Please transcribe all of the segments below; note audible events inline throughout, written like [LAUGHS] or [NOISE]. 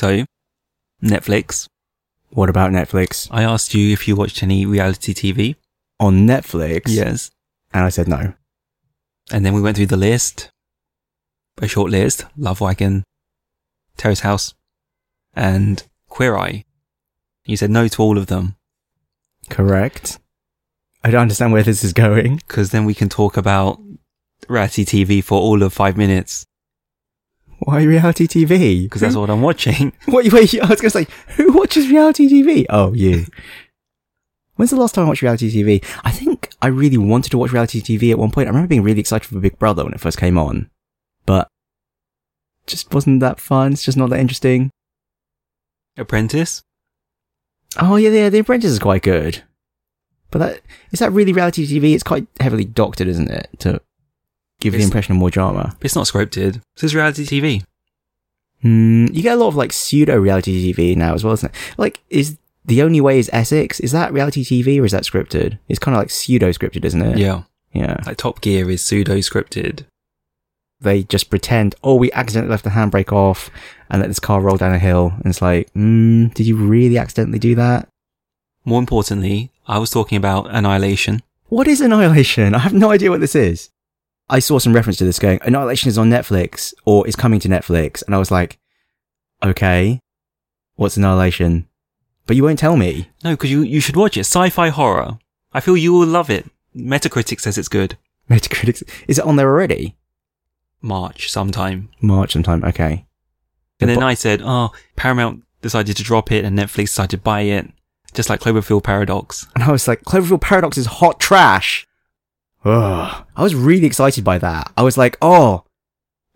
So, Netflix. What about Netflix? I asked you if you watched any reality TV. On Netflix? Yes. And I said no. And then we went through the list. A short list. Love Wagon, Terrace House, and Queer Eye. You said no to all of them. Correct. I don't understand where this is going. Because then we can talk about reality TV for all of five minutes. Why reality TV? Because that's what I'm watching. [LAUGHS] Wait, wait, I was going to say, who watches reality TV? Oh, you. When's the last time I watched reality TV? I think I really wanted to watch reality TV at one point. I remember being really excited for Big Brother when it first came on, but just wasn't that fun. It's just not that interesting. Apprentice? Oh yeah, yeah, The Apprentice is quite good. But that is that really reality TV? It's quite heavily doctored, isn't it, to give the impression of more drama. It's not scripted. This is reality TV. Hmm, you get a lot of like pseudo reality TV now as well, isn't it? Like, is the only way is Essex? Is that reality TV or is that scripted? It's kind of like pseudo scripted, isn't it? Yeah. Yeah. Like Top Gear is pseudo scripted. They just pretend, oh, we accidentally left the handbrake off and let this car roll down a hill. And it's like, hmm, did you really accidentally do that? More importantly, I was talking about Annihilation. What is Annihilation? I have no idea what this is. I saw some reference to this going, Annihilation is on Netflix or is coming to Netflix. And I was like, okay, what's Annihilation? But you won't tell me. No, because you, you should watch it. Sci-fi horror. I feel you will love it. Metacritic says it's good. Metacritic, is it on there already? March sometime. March sometime, okay. And then But- I said, oh, Paramount decided to drop it and Netflix decided to buy it. Just like Cloverfield Paradox. And I was like, Cloverfield Paradox is hot trash. Ugh. I was really excited by that. I was like, oh,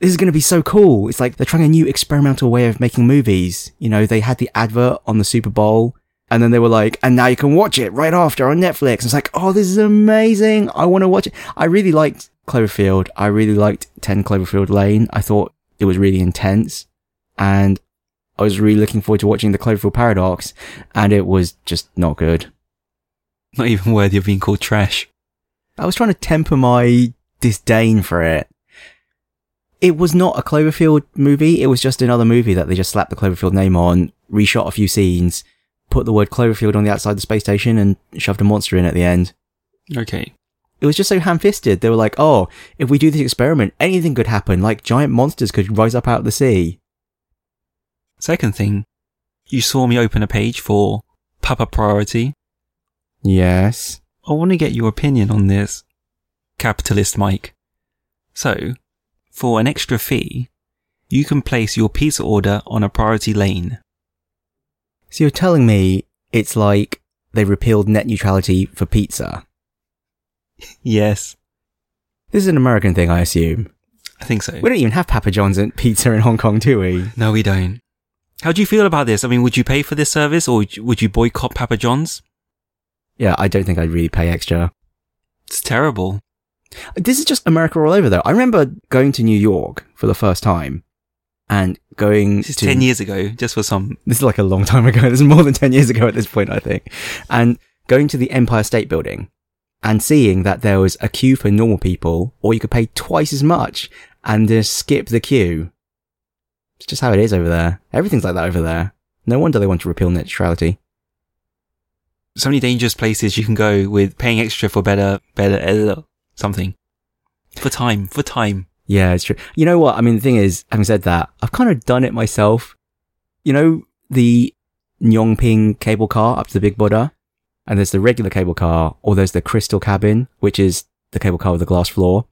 this is going to be so cool. It's like they're trying a new experimental way of making movies. You know, they had the advert on the Super Bowl and then they were like, and now you can watch it right after on Netflix. It's like, oh, this is amazing. I want to watch it. I really liked Cloverfield. I really liked 10 Cloverfield Lane. I thought it was really intense and I was really looking forward to watching the Cloverfield Paradox and it was just not good. Not even worthy of being called trash. I was trying to temper my disdain for it. It was not a Cloverfield movie. It was just another movie that they just slapped the Cloverfield name on, reshot a few scenes, put the word Cloverfield on the outside of the space station and shoved a monster in at the end. Okay. It was just so ham-fisted. They were like, oh, if we do this experiment, anything could happen. Like giant monsters could rise up out of the sea. Second thing, you saw me open a page for Papa Priority. Yes. I want to get your opinion on this, capitalist Mike. So, for an extra fee, you can place your pizza order on a priority lane. So you're telling me it's like they repealed net neutrality for pizza. Yes, This is an American thing, I assume. I think so. We don't even have Papa John's and pizza in Hong Kong, do we? No, we don't. How do you feel about this? I mean, would you pay for this service or would you- would you boycott Papa John's? Yeah, I don't think I'd really pay extra. It's terrible. This is just America all over, though. I remember going to New York for the first time and going This is to 10 years ago, just for some. This is like a long time [LAUGHS] ago. This is more than 10 years ago at this point, I think. And going to the Empire State Building and seeing that there was a queue for normal people, or you could pay twice as much and just skip the queue. It's just how it is over there. Everything's like that over there. No wonder they want to repeal net neutrality. So many dangerous places you can go with paying extra for better, better, uh, something. For time, for time. Yeah, it's true. You know what? I mean, the thing is, having said that, I've kind of done it myself. You know, the Ngong Ping cable car up to the Big Buddha, and there's the regular cable car, or there's the crystal cabin, which is the cable car with the glass floor.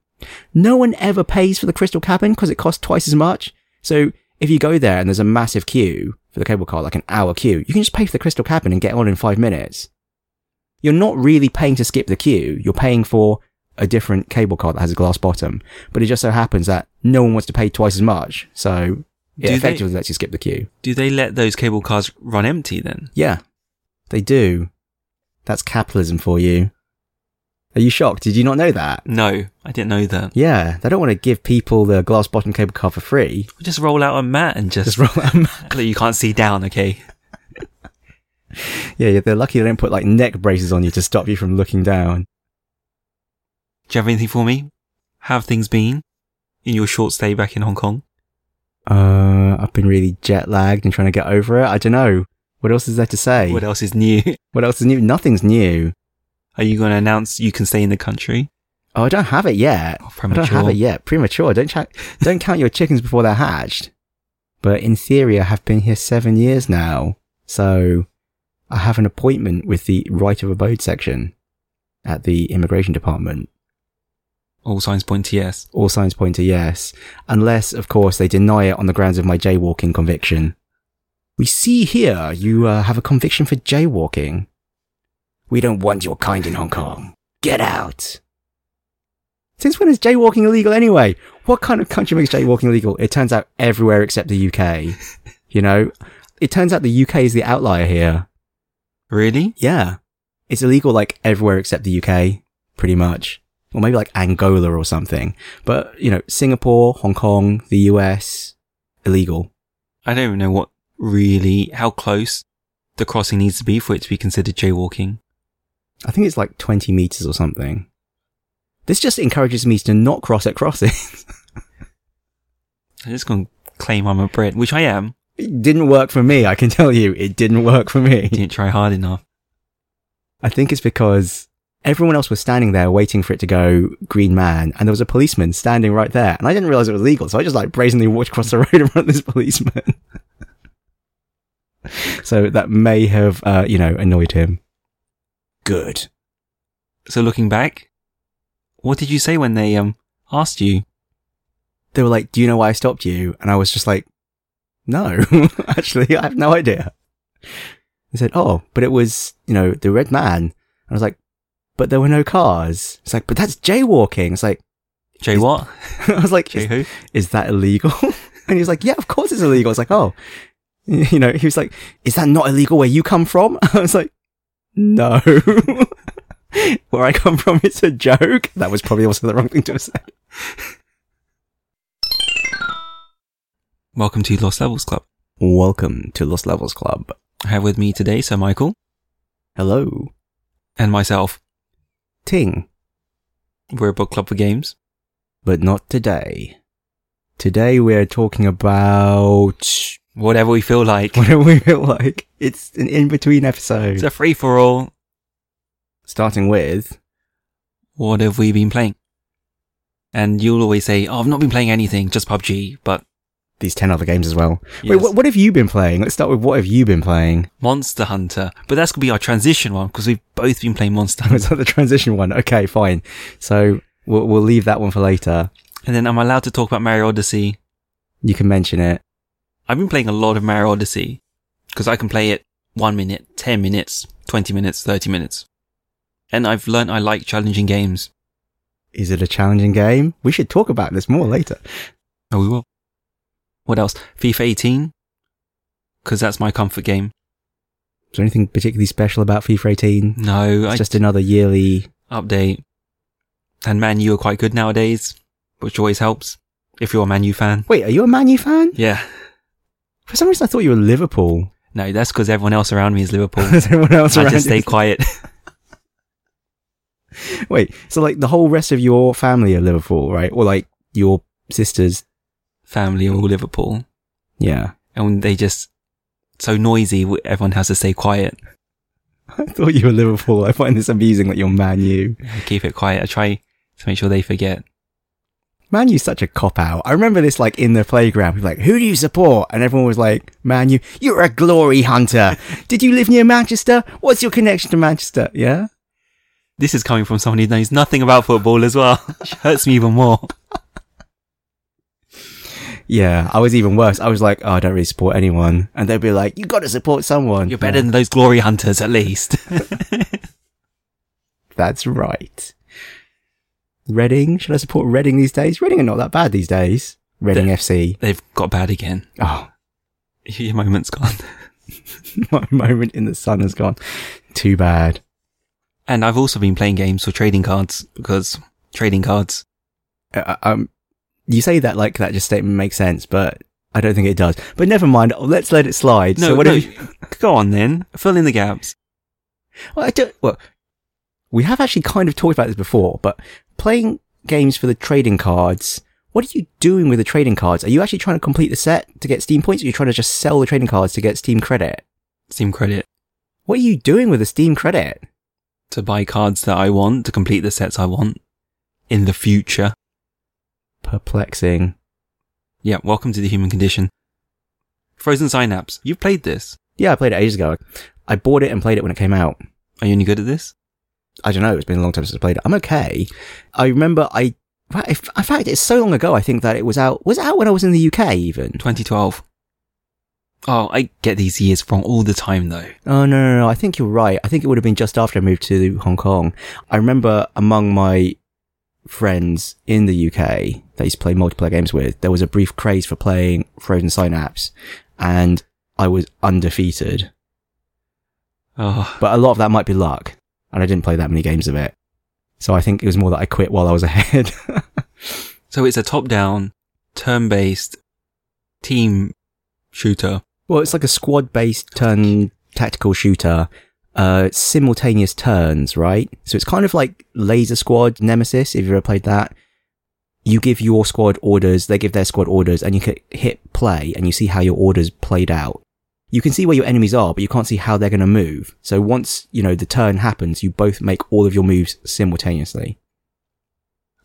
No one ever pays for the crystal cabin because it costs twice as much. So if you go there and there's a massive queue for the cable car, like an hour queue, you can just pay for the crystal cabin and get on in five minutes. You're not really paying to skip the queue. You're paying for a different cable car that has a glass bottom. But it just so happens that no one wants to pay twice as much. So it Do they- effectively lets you skip the queue. Do they let those cable cars run empty then? Yeah, they do. That's capitalism for you. Are you shocked? Did you not know that? No, I didn't know that. Yeah, they don't want to give people the glass bottom cable car for free. Just roll out a mat and just, Just roll them. [LAUGHS] Look, you can't see down, okay? [LAUGHS] yeah, yeah, they're lucky they don't put like neck braces on you to stop you from looking down. Do you have anything for me? How have things been in your short stay back in Hong Kong? Uh, I've been really jet lagged and trying to get over it. I don't know. What else is there to say? What else is new? [LAUGHS] What else is new? Nothing's new. Are you going to announce you can stay in the country? Oh, I don't have it yet. Oh, I don't have it yet. Premature. Don't cha- don't count your chickens before they're hatched. But in theory, I have been here seven years now, so I have an appointment with the right of abode section at the immigration department. All signs point to yes. All signs point to yes, unless, of course, they deny it on the grounds of my jaywalking conviction. We see here you uh, have a conviction for jaywalking. We don't want your kind in Hong Kong. Get out. Since when is jaywalking illegal anyway? What kind of country makes jaywalking illegal? It turns out everywhere except the UK. you know, it turns out the UK is the outlier here. Really? Yeah. It's illegal like everywhere except the UK, pretty much. Or maybe like Angola or something. But, you know, Singapore, Hong Kong, the US, illegal. I don't even know what really, how close the crossing needs to be for it to be considered jaywalking. I think it's like 20 meters or something. This just encourages me to not cross at crossings. [LAUGHS] I'm just going to claim I'm a Brit, which I am. It didn't work for me, I can tell you. It didn't work for me. Didn't try hard enough. I think it's because everyone else was standing there waiting for it to go green man, and there was a policeman standing right there, and I didn't realize it was legal, so I just like brazenly walked across the [LAUGHS] road in front of this policeman. [LAUGHS] so that may have, uh, you know, annoyed him. Good. So looking back, what did you say when they um asked you? They were like, "Do you know why I stopped you?" And I was just like, "No, [LAUGHS] actually, I have no idea." He said, "Oh, but it was, you know, the red man." I was like, "But there were no cars." It's like, "But that's jaywalking." It's like, Jay what? [LAUGHS] I was like, Jay is, who? is that illegal? [LAUGHS] and he was like, yeah, of course it's illegal. I was like, oh, you know, he was like, is that not illegal where you come from? I was like, no. where I come from, it's a joke. That was probably also the wrong thing to have said. Welcome to Lost Levels Club. Welcome to Lost Levels Club. I have with me today Sir Michael Hello. and myself. Ting. We're a book club for games. But not today. Today we're talking about Whatever we feel like. whatever we feel like. It's an in-between episode. It's a free for all. Starting with, What have we been playing? And you'll always say, "Oh, I've not been playing anything, just PUBG." But these 10 other games as well. Wait, what, what have you been playing? Let's start with what have you been playing? Monster Hunter. But that's gonna be our transition one because we've both been playing Monster [LAUGHS] Hunter. that the transition one? Okay, fine. So we'll, we'll leave that one for later. and then I'm allowed to talk about Mario Odyssey. You can mention it. I've been playing a lot of Mario Odyssey because I can play it one minute, 10 minutes, 20 minutes, 30 minutes. And I've learned I like challenging games. Is it a challenging game? We should talk about this more later. Oh, we will. What else? FIFA 18. Because that's my comfort game. Is there anything particularly special about FIFA 18? No, It's I just another yearly. update. And Man U are quite good nowadays, which always helps. If you're a Man U fan. Wait, are you a Man U fan? Yeah. For some reason, I thought you were Liverpool. No, that's because everyone else around me is Liverpool. [LAUGHS] Everyone else I just stay quiet. [LAUGHS] Wait, so like the whole rest of your family are Liverpool, right? Or like your sisters? Family are all Liverpool. Yeah. And they just so noisy, everyone has to stay quiet. [LAUGHS] I thought you were Liverpool. I find this amusing that you're Man U. I keep it quiet. I try to make sure they forget. Man U's such a cop out. I remember this like in the playground. People were like, who do you support? And everyone was like, Man U. You're a glory hunter. [LAUGHS] Did you live near Manchester? What's your connection to Manchester? Yeah. This is coming from someone who knows nothing about football as well. Which [LAUGHS] hurts me even more. Yeah. I was even worse. I was like, oh, I don't really support anyone. And they'd be like, you got to support someone. You're better than those glory hunters, at least. [LAUGHS] [LAUGHS] That's right. Reading. Should I support Reading these days? Reading are not that bad these days. Reading FC. They've got bad again. Oh, [LAUGHS] Your moment's gone. my moment in the sun has gone. Too bad. And I've also been playing games for trading cards because trading cards. uh, um, you say that like that just statement makes sense, but I don't think it does. But never mind. Let's let it slide. No, so what no, you- [LAUGHS] go on then. Fill in the gaps. well, I don't, well, we have actually kind of talked about this before, but playing games for the trading cards what are you doing with the trading cards? Are you actually trying to complete the set to get Steam points or are you trying to just sell the trading cards to get Steam credit? Steam credit What are you doing with the Steam credit? to buy cards that I want to complete the sets I want in the future. Perplexing. Yeah, welcome to the human condition. Frozen Synapse. You've played this. Yeah, I played it ages ago. I bought it and played it when it came out. Are you any good at this? I don't know. It's been a long time since I played it. I'm okay. I remember I, in fact, it's so long ago. I think that it was out. Was it out when I was in the UK even? 2012. Oh, I get these years wrong all the time though. Oh no, no, no. I think you're right. I think it would have been just after I moved to Hong Kong. I remember among my friends in the UK that I used to play multiplayer games with, there was a brief craze for playing Frozen Synapse, and I was undefeated. Oh, But a lot of that might be luck, and I didn't play that many games of it. So I think it was more that I quit while I was [LAUGHS] ahead. so it's a top-down, turn-based team shooter. Well, it's like a squad-based turn tactical shooter, uh, simultaneous turns, right? So it's kind of like Laser Squad Nemesis, if you've ever played that. You give your squad orders, they give their squad orders, and you can hit play, and you see how your orders played out. You can see where your enemies are, but you can't see how they're going to move. So once, you know, the turn happens, you both make all of your moves simultaneously.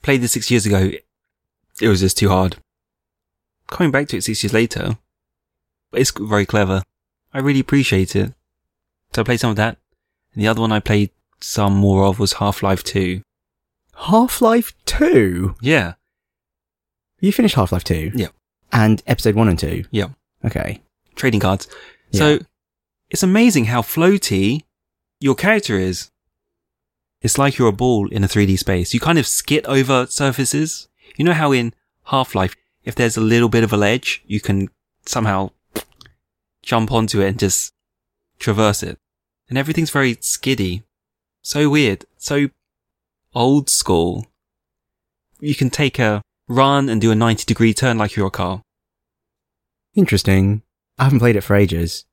Played this six years ago. It was just too hard. Coming back to it six years later, it's very clever. I really appreciate it. So I played some of that. And the other one I played some more of was Half-Life 2. Half-Life 2? Yeah. You finished Half-Life 2? Yeah. And episode 1 and 2? Yeah. Okay. Trading cards. Yeah. So it's amazing how floaty your character is. It's like you're a ball in a 3D space. You kind of skit over surfaces. You know how in Half-Life, if there's a little bit of a ledge, you can somehow jump onto it and just traverse it. And everything's very skiddy. So weird. So old school. You can take a run and do a 90 degree turn like you're a car. Interesting. I haven't played it for ages.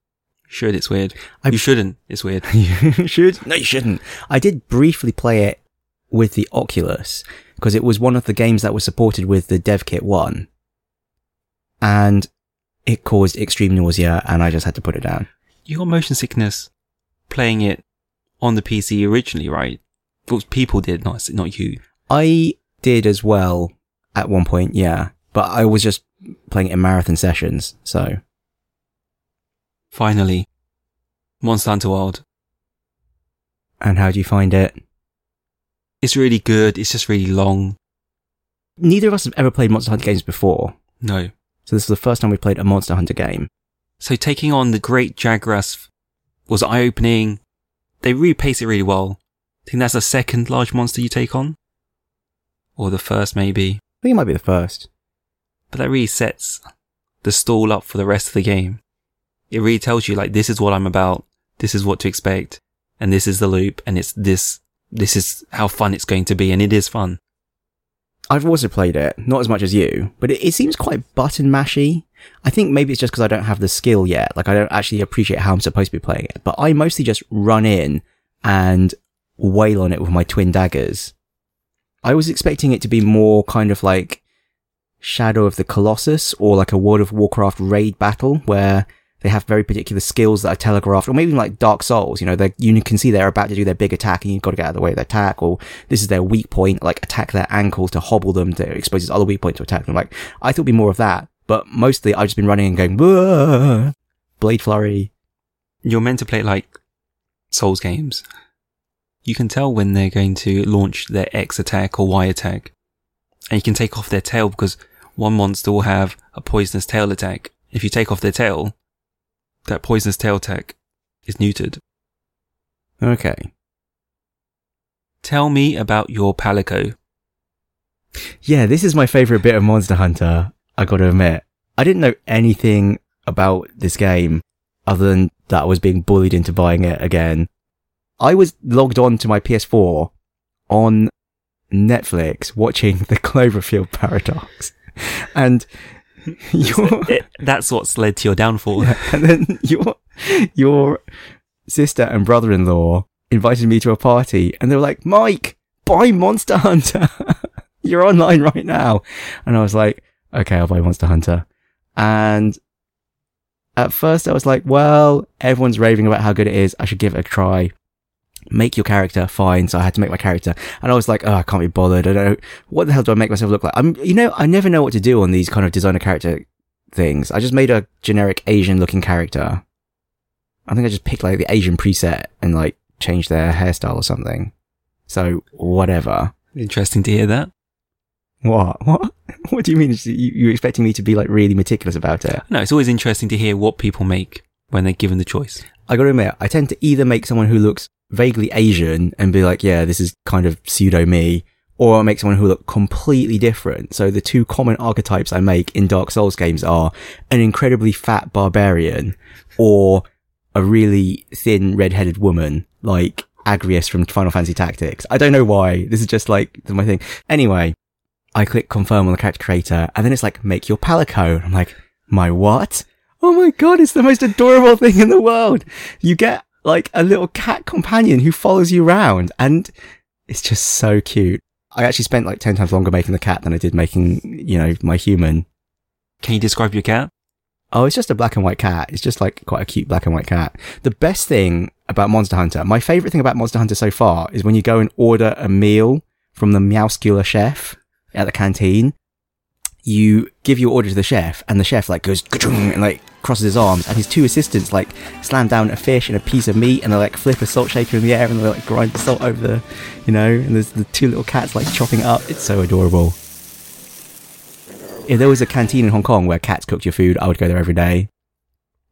Should, it's weird. I- you shouldn't, it's weird. [LAUGHS] you should. No, you shouldn't. I did briefly play it with the Oculus because it was one of the games that was supported with the dev kit one. And it caused extreme nausea and I just had to put it down. you got motion sickness playing it on the PC originally, right? Well, people did, not not you. I did as well at one point, yeah. But I was just playing it in marathon sessions, so. Finally, Monster Hunter World. And how do you find it? It's really good. It's just really long. Neither of us have ever played Monster Hunter games before. No. So this is the first time we played a Monster Hunter game. So taking on the great Jagras was eye opening. They really pace it really well. I think that's the second large monster you take on. Or the first maybe. I think it might be the first. But that really sets the stall up for the rest of the game. It really tells you like this is what I'm about, this is what to expect, and this is the loop, and it's this this is how fun it's going to be, and it is fun. I've also played it, not as much as you, but it, it seems quite button mashy. I think maybe it's just because I don't have the skill yet. Like I don't actually appreciate how I'm supposed to be playing it. But I mostly just run in and wail on it with my twin daggers. I was expecting it to be more kind of like Shadow of the Colossus or like a World of Warcraft raid battle where they have very particular skills that are telegraphed, or maybe like Dark Souls. You know, you can see they're about to do their big attack, and you've got to get out of the way of their attack, or this is their weak point, like attack their ankle to hobble them to expose this other weak point to attack them. Like I thought it'd be more of that, but mostly I've just been running and going blade flurry. You're meant to play like Souls games. You can tell when they're going to launch their X attack or Y attack. And you can take off their tail because one monster will have a poisonous tail attack. If you take off their tail, that poisonous tail attack is neutered. Okay, Tell me about your Palico. yeah, this is my favorite bit of Monster Hunter. I got to admit, I didn't know anything about this game other than that I was being bullied into buying it again. I was logged on to my PS4 on Netflix watching [LAUGHS] the Cloverfield Paradox. [LAUGHS] And [LAUGHS] It- that's what's led to your downfall. and then your, your sister and brother-in-law invited me to a party and they were like, Mike, buy Monster Hunter. You're online right now. And I was like, okay, I'll buy Monster Hunter. And at first I was like, well, everyone's raving about how good it is. I should give it a try. Make your character fine. So I had to make my character and I was like, oh, I can't be bothered. I don't know. What the hell do I make myself look like? I'm, you know, I never know what to do on these kind of designer character things. I just made a generic Asian looking character. I think I just picked like the Asian preset and like changed their hairstyle or something. So whatever. Interesting to hear that. What? [LAUGHS] What? What do you mean? You, you're expecting me to be like really meticulous about it? No, it's always interesting to hear what people make when they're given the choice. I gotta admit, I tend to either make someone who looks vaguely Asian and be like, yeah, this is kind of pseudo me, or I make someone who look completely different. So the two common archetypes I make in Dark Souls games are an incredibly fat barbarian or a really thin red-headed woman, like Agrias from Final Fantasy Tactics. I don't know why. This is just like my thing. Anyway, I click confirm on the character creator and then it's like, make your palico. I'm like, my what? Oh my god, it's the most adorable [LAUGHS] thing in the world. You get like a little cat companion who follows you around and it's just so cute. I actually spent like 10 times longer making the cat than I did making, you know, my human. Can you describe your cat? Oh, it's just a black and white cat. It's just like quite a cute black and white cat. The best thing about Monster Hunter, my favorite thing about Monster Hunter so far is when you go and order a meal from the Meowscular chef at the canteen. You give your order to the chef and the chef like goes and like crosses his arms and his two assistants like slam down a fish and a piece of meat and they like flip a salt shaker in the air and they like grind the salt over the, you know, and there's the two little cats like chopping it up. It's so adorable. If there was a canteen in Hong Kong where cats cooked your food, I would go there every day.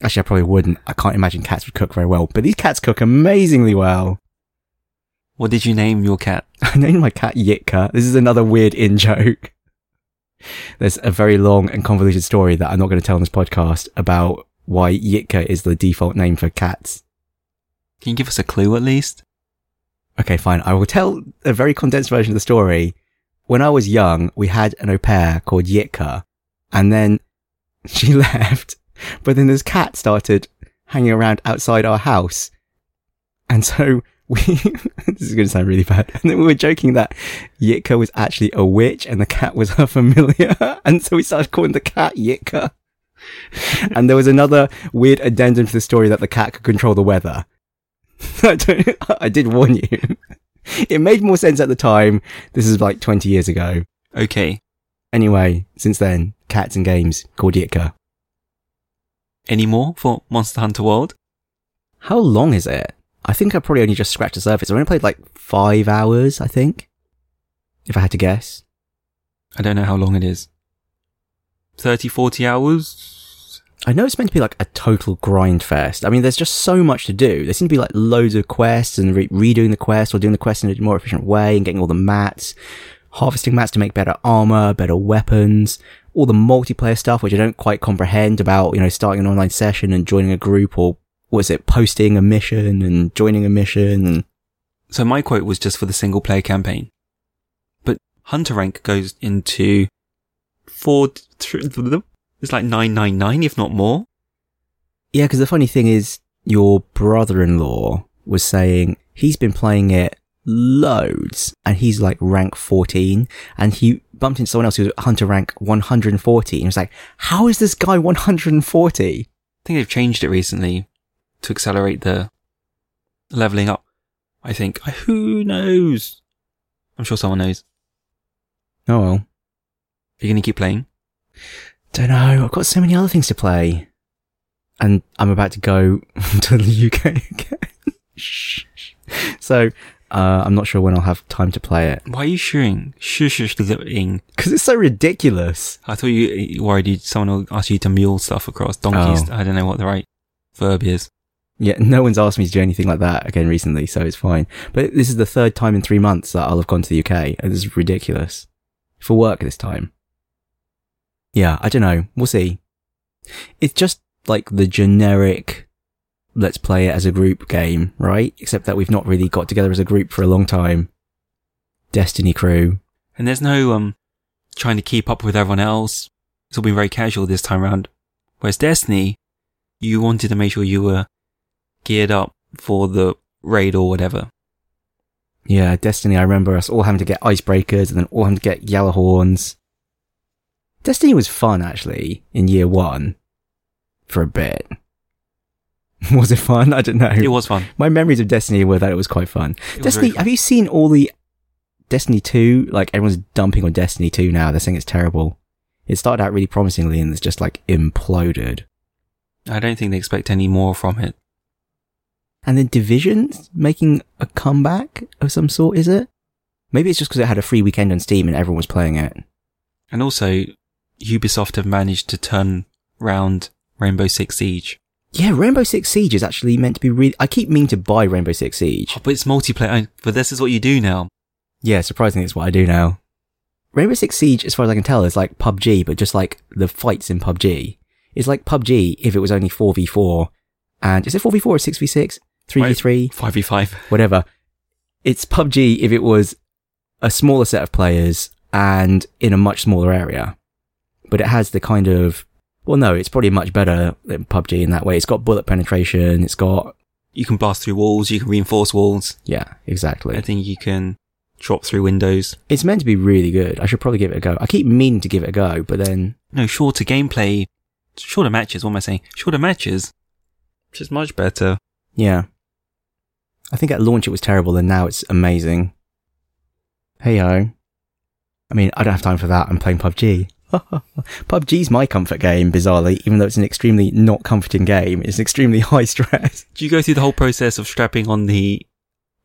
Actually, I probably wouldn't. I can't imagine cats would cook very well, but these cats cook amazingly well. What did you name your cat? [LAUGHS] I named my cat Yitka. This is another weird in joke. There's a very long and convoluted story that I'm not going to tell on this podcast about why Yitka is the default name for cats. Can you give us a clue at least? Okay, fine. I will tell a very condensed version of the story. When I was young, we had an au pair called Yitka, and then [LAUGHS] she left, but then this cat started hanging around outside our house. And so we, [LAUGHS] this is going to sound really bad. And then we were joking that Yitka was actually a witch and the cat was her familiar. [LAUGHS] And so we started calling the cat Yitka. [LAUGHS] and there was another weird addendum to the story that the cat could control the weather. I, I did warn you. It made more sense at the time. This is like 20 years ago. Okay. Anyway, since then, cats and games called Yitka. Any more for Monster Hunter World? How long is it? I think I probably only just scratched the surface. I only played like five hours, I think. If I had to guess. I don't know how long it is. 30, 40 hours? I know it's meant to be like a total grind fest. I mean, there's just so much to do. There seem to be like loads of quests and re- redoing the quest or doing the quest in a more efficient way and getting all the mats, harvesting mats to make better armor, better weapons, all the multiplayer stuff, which I don't quite comprehend about, you know, starting an online session and joining a group or was it posting a mission and joining a mission and So my quote was just for the single player campaign. But Hunter rank goes into four, th- it's like 999, if not more. Yeah, because the funny thing is, your brother-in-law was saying he's been playing it loads, and he's like rank 14, and he bumped into someone else who's Hunter rank 140, and he was like, how is this guy 140? I think they've changed it recently to accelerate the leveling up. I think. Who knows? I'm sure someone knows. Oh well. Are you going to keep playing? Don't know, I've got so many other things to play. And I'm about to go [LAUGHS] to the UK again. Shh. [LAUGHS] so, uh, I'm not sure when I'll have time to play it. Why are you shooing? Shushing. Because it's so ridiculous. I thought you, you worried you, someone will ask you to mule stuff across donkeys. Oh. I don't know what the right verb is. Yeah, [LAUGHS] no one's asked me to do anything like that again recently, so it's fine. But this is the third time in three months that I'll have gone to the UK, is ridiculous. For work this time. Yeah, I don't know. We'll see. It's just like the generic, let's play it as a group game, right? Except that we've not really got together as a group for a long time. Destiny crew. And there's no, um, trying to keep up with everyone else. It's all been very casual this time around. Whereas Destiny, you wanted to make sure you were geared up for the raid or whatever. Yeah, Destiny, I remember us all having to get icebreakers and then all having to get Gjallarhorns. Destiny was fun, actually, in year one. For a bit. [LAUGHS] was it fun? I don't know. It was fun. My memories of Destiny were that it was quite fun. It Destiny, very have you seen all the Destiny 2? Like, everyone's dumping on Destiny 2 now. They're saying it's terrible. It started out really promisingly and it's just like imploded. I don't think they expect any more from it. And then Division's making a comeback of some sort, is it? Maybe it's just because it had a free weekend on Steam and everyone was playing it. And also, Ubisoft have managed to turn round Rainbow Six Siege. Yeah, Rainbow Six Siege is actually meant to be really. I keep meaning to buy Rainbow Six Siege. Oh, but it's multiplayer. But this is what you do now. Yeah, surprisingly, it's what I do now. Rainbow Six Siege, as far as I can tell, is like PUBG, but just like the fights in PUBG. It's like PUBG if it was only 4v4. And is it 4v4 or 6v6? 3v3? 5v5. Whatever. It's PUBG if it was a smaller set of players and in a much smaller area. But it has the kind of, well, no, it's probably much better than PUBG in that way. It's got bullet penetration. It's got, You can blast through walls. You can reinforce walls. yeah, exactly. I think you can drop through windows. It's meant to be really good. I should probably give it a go. I keep meaning to give it a go, but then No, shorter gameplay. Shorter matches. What am I saying? Shorter matches. Which is much better. Yeah. I think at launch it was terrible and now it's amazing. Hey yo. I mean, I don't have time for that. I'm playing PUBG. PUBG's [LAUGHS] my comfort game, bizarrely, even though it's an extremely not comforting game. It's extremely [LAUGHS] high stress. Do you go through the whole process of strapping on the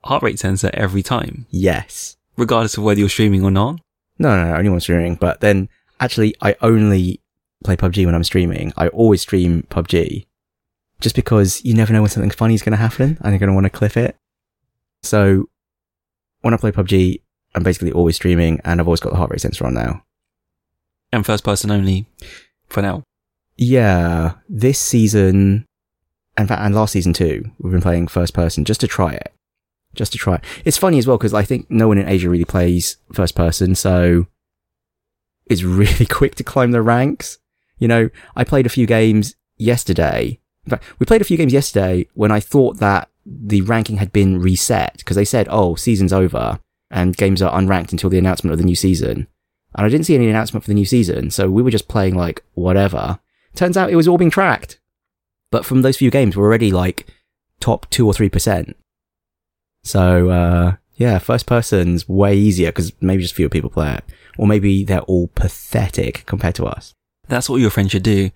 heart rate sensor every time, Yes. regardless of whether you're streaming or not? No, no, no, only when streaming. But then, actually, I only play PUBG when I'm streaming. I always stream PUBG. Just because you never know when something funny is going to happen and you're going to want to clip it. So, when I play PUBG, I'm basically always streaming and I've always got the heart rate sensor on now. And first person only for now. Yeah, this season, in fact, and last season too, we've been playing first person just to try it. Just to try it. It's funny as well because I think no one in Asia really plays first person, so it's [LAUGHS] really quick to climb the ranks. You know, I played a few games yesterday. In fact, we played a few games yesterday when I thought that the ranking had been reset because they said, oh, season's over and games are unranked until the announcement of the new season. And I didn't see any announcement for the new season, so we were just playing like whatever. Turns out it was all being tracked. But from those few games, we're already like top two or three percent. So, uh, yeah, first person's way easier because maybe just fewer people play it. Or maybe they're all pathetic compared to us. That's what your friend should do.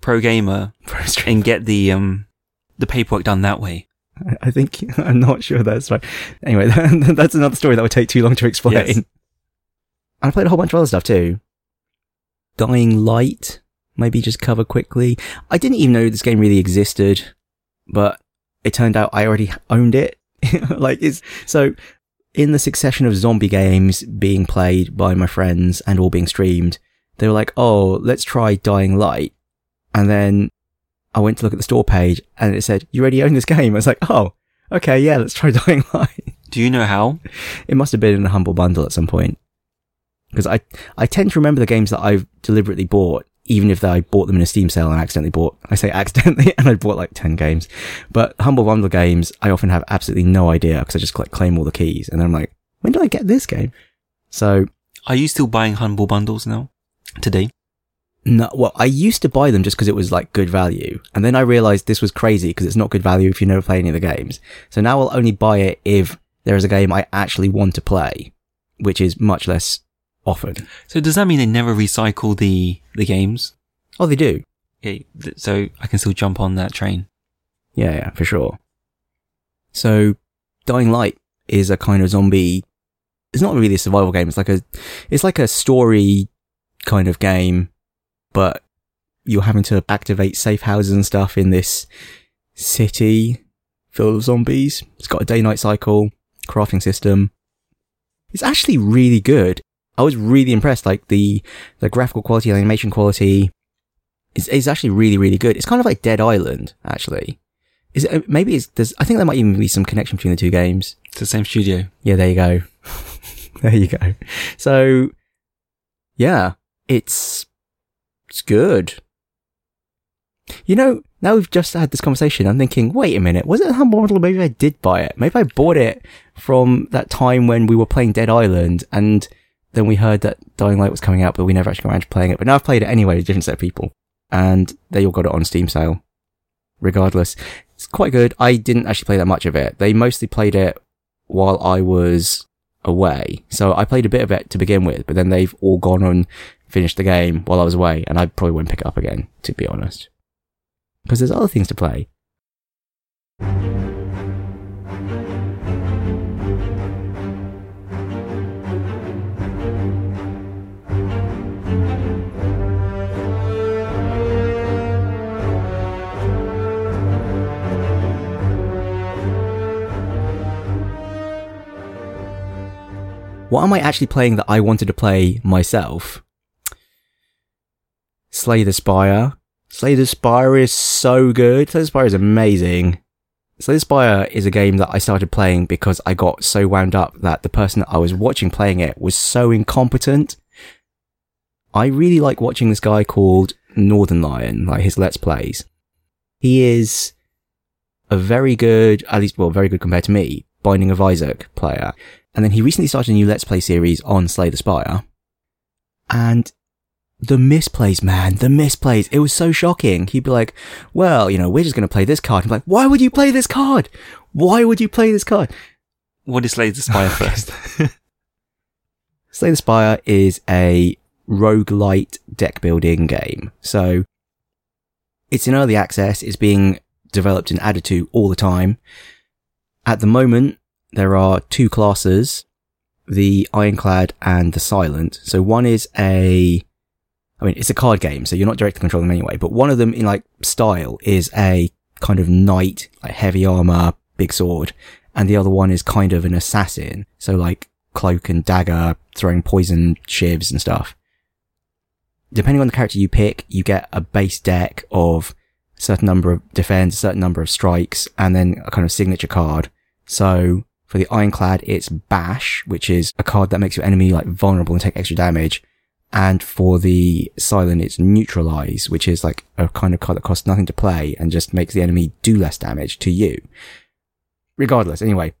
Pro gamer and get the um the paperwork done that way. I think, [LAUGHS] I'm not sure that's right. Anyway, [LAUGHS] that's another story that would take too long to explain. Yes. [LAUGHS] I played a whole bunch of other stuff too. Dying Light, maybe just cover quickly. I didn't even know this game really existed, but it turned out I already owned it. like it's, so in the succession of zombie games being played by my friends and all being streamed, they were like, oh, let's try Dying Light. And then I went to look at the store page and it said, you already own this game. I was like, oh, okay, yeah, let's try [LAUGHS] Dying Light. Do you know how? It must have been in a humble bundle at some point. Because I, I tend to remember the games that I've deliberately bought, even if I bought them in a Steam sale and accidentally bought, I say accidentally, [LAUGHS] and I bought like 10 games. But humble bundle games, I often have absolutely no idea because I just like claim all the keys. And then I'm like, when did I get this game? So, Are you still buying humble bundles now? Today? No, well, I used to buy them just because it was like good value. And then I realized this was crazy because it's not good value if you never play any of the games. So now I'll only buy it if there is a game I actually want to play, which is much less often. So does that mean they never recycle the the games? Oh, they do. Okay, so I can still jump on that train. Yeah, yeah, for sure. So, Dying Light is a kind of zombie. It's not really a survival game. It's like a, it's like a story kind of game, but you're having to activate safe houses and stuff in this city filled with zombies. It's got a day-night cycle, crafting system. It's actually really good. I was really impressed. Like the, the graphical quality, the animation quality is, is actually really, really good. It's kind of like Dead Island, actually. Is it, maybe it's, there's, I think there might even be some connection between the two games. It's the same studio. Yeah, there you go. [LAUGHS] there you go. So, yeah, it's, it's good. You know, now we've just had this conversation, I'm thinking, wait a minute, was it a humble bundle? Maybe I did buy it. Maybe I bought it from that time when we were playing Dead Island and then we heard that Dying Light was coming out, but we never actually got around to playing it. But now I've played it anyway a different set of people and they all got it on Steam sale. Regardless, it's quite good. I didn't actually play that much of it. They mostly played it while I was away. So I played a bit of it to begin with, but then they've all gone and finished the game while I was away and I probably won't pick it up again, to be honest because there's other things to play. What am I actually playing that I wanted to play myself? Slay the Spire, Slay the Spire is so good. Slay the Spire is amazing. Slay the Spire is a game that I started playing because I got so wound up that the person that I was watching playing it was so incompetent. I really like watching this guy called Northernlion, like his Let's Plays. He is a very good, at least, well, very good compared to me, Binding of Isaac player. And then he recently started a new Let's Play series on Slay the Spire. And the misplays, man, the misplays. It was so shocking. He'd be like, well, you know, we're just going to play this card. I'm like, why would you play this card? Why would you play this card? What is Slay the Spire first? [LAUGHS] Slay the Spire is a roguelite deck building game. So it's in early access. It's being developed and added to all the time. At the moment, there are two classes, the Ironclad and the Silent. So one is a I mean, it's a card game, so you're not directly controlling them anyway, but one of them in like style is a kind of knight, like heavy armor, big sword, and the other one is kind of an assassin, so like cloak and dagger, throwing poison shivs and stuff. Depending on the character you pick, you get a base deck of a certain number of defense, a certain number of strikes, and then a kind of signature card. So for the Ironclad, it's Bash, which is a card that makes your enemy like vulnerable and take extra damage. And for the silent, it's neutralize, which is like a kind of card that costs nothing to play and just makes the enemy do less damage to you. Regardless, anyway,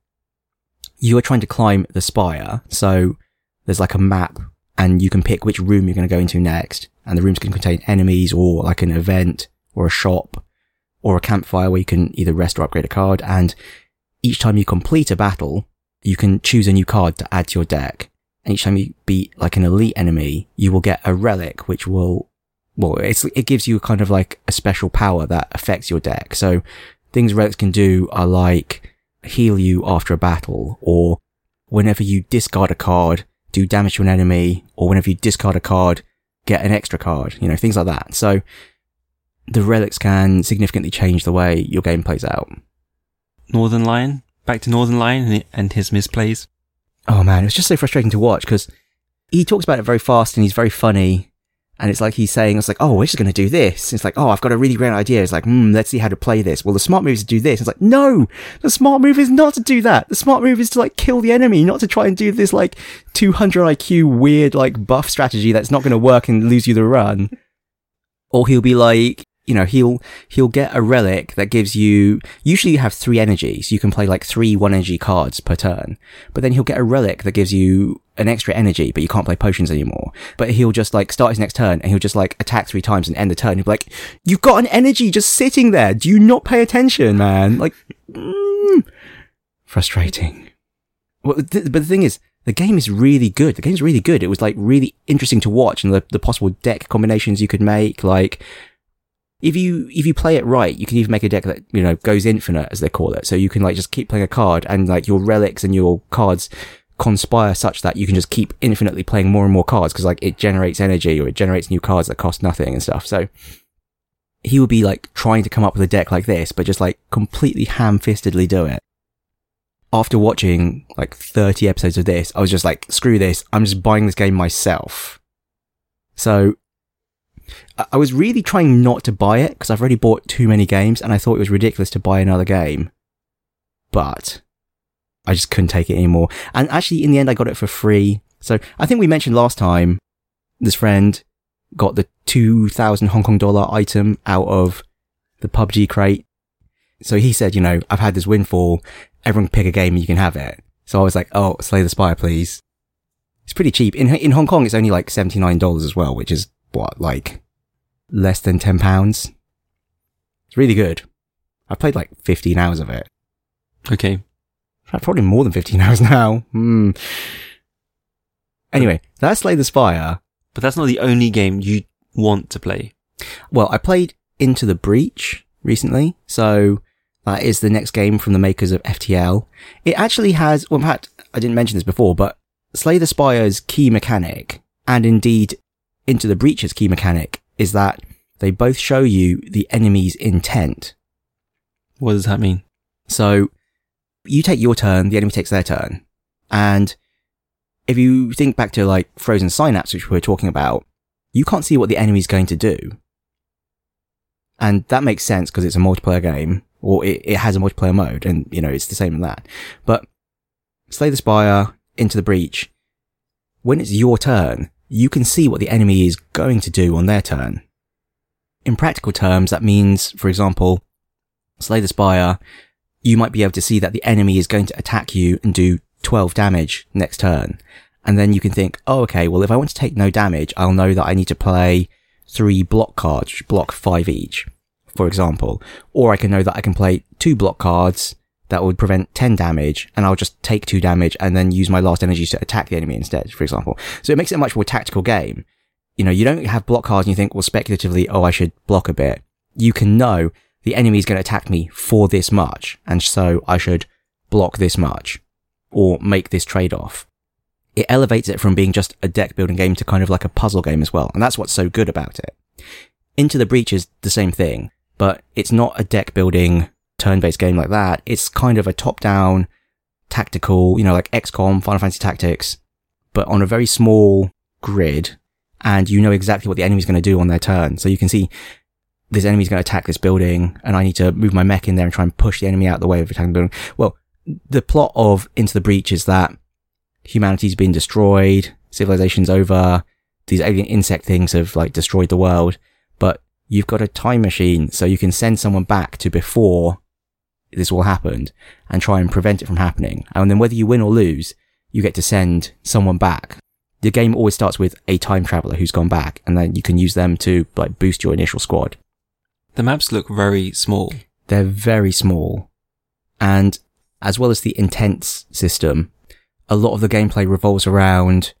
you are trying to climb the spire. So there's like a map and you can pick which room you're going to go into next. And the rooms can contain enemies or like an event or a shop or a campfire where you can either rest or upgrade a card. And each time you complete a battle, you can choose a new card to add to your deck. Each time you beat like an elite enemy, you will get a relic, which will, well, it's, it gives you kind of like a special power that affects your deck. So things relics can do are like heal you after a battle or whenever you discard a card, do damage to an enemy, or whenever you discard a card, get an extra card, you know, things like that. So the relics can significantly change the way your game plays out. Northernlion? Back to Northernlion and his misplays? Oh man, it was just so frustrating to watch because he talks about it very fast and he's very funny. And it's like he's saying, it's like, oh, we're just going to do this. it's like, oh, I've got a really great idea. It's like, hmm, let's see how to play this. Well, the smart move is to do this. It's like, no, the smart move is not to do that. The smart move is to like kill the enemy, not to try and do this like 200 IQ weird like buff strategy that's not going to work and lose you the run. Or he'll be like, you know, he'll, he'll get a relic that gives you, usually you have three energies. You can play like three one energy cards per turn, but then he'll get a relic that gives you an extra energy, but you can't play potions anymore. But he'll just like start his next turn and he'll just like attack three times and end the turn. He'll be like, you've got an energy just sitting there. Do you not pay attention, man? Like, mm, frustrating. Well, th- but the thing is, the game is really good. The game's really good. It was like really interesting to watch and the, the possible deck combinations you could make. Like if you if you play it right, you can even make a deck that you know goes infinite, as they call it. So you can like just keep playing a card, and like your relics and your cards conspire such that you can just keep infinitely playing more and more cards because like it generates energy or it generates new cards that cost nothing and stuff. So he would be like trying to come up with a deck like this, but just like completely ham-fistedly do it. After watching like 30 episodes of this, I was just like, screw this. I'm just buying this game myself. So I was really trying not to buy it because I've already bought too many games and I thought it was ridiculous to buy another game. But I just couldn't take it anymore. And actually, in the end, I got it for free. So I think we mentioned last time this friend got the 2000 Hong Kong dollar item out of the PUBG crate. So he said, you know, I've had this windfall. Everyone pick a game and you can have it. So I was like, oh, Slay the Spire, please. It's pretty cheap. In, in Hong Kong, it's only like $79 as well, which is what, like less than 10 pounds. It's really good. I've played like 15 hours of it. Okay. Probably more than 15 [LAUGHS] hours now. Hmm. Anyway, that's Slay the Spire. But that's not the only game you want to play. Well, I played Into the Breach recently, so that is the next game from the makers of FTL. It actually has, well, in fact, I didn't mention this before, but Slay the Spire's key mechanic, and indeed Into the breaches key mechanic, is that they both show you the enemy's intent. What does that mean? So you take your turn, the enemy takes their turn. And if you think back to like frozen synapse, which we were talking about, you can't see what the enemy's going to do. And that makes sense because it's a multiplayer game or it, it has a multiplayer mode and, you know, it's the same in that. But Slay the Spire, Into the Breach, when it's your turn, you can see what the enemy is going to do on their turn. In practical terms, that means, for example, Slay the Spire, you might be able to see that the enemy is going to attack you and do 12 damage next turn. And then you can think, oh, okay, well, if I want to take no damage, I'll know that I need to play three block cards, block five each, for example. Or I can know that I can play two block cards that would prevent 10 damage and I'll just take two damage and then use my last energy to attack the enemy instead, for example. So it makes it a much more tactical game. You know, you don't have block cards and you think, well, speculatively, oh, I should block a bit. You can know the enemy is going to attack me for this much. And so I should block this much or make this trade off. It elevates it from being just a deck building game to kind of like a puzzle game as well. And that's what's so good about it. Into the Breach is the same thing, but it's not a deck building turn-based game like that. It's kind of a top-down tactical, you know, like XCOM, Final Fantasy Tactics, but on a very small grid. And you know exactly what the enemy's going to do on their turn. So you can see this enemy's going to attack this building and I need to move my mech in there and try and push the enemy out of the way of attacking the building. Well, the plot of Into the Breach is that humanity's been destroyed, civilization's over, these alien insect things have like destroyed the world, but you've got a time machine so you can send someone back to before this all happened and try and prevent it from happening. And then whether you win or lose, you get to send someone back. The game always starts with a time traveler who's gone back and then you can use them to like boost your initial squad. The maps look very small. They're very small. And as well as the intents system, a lot of the gameplay revolves around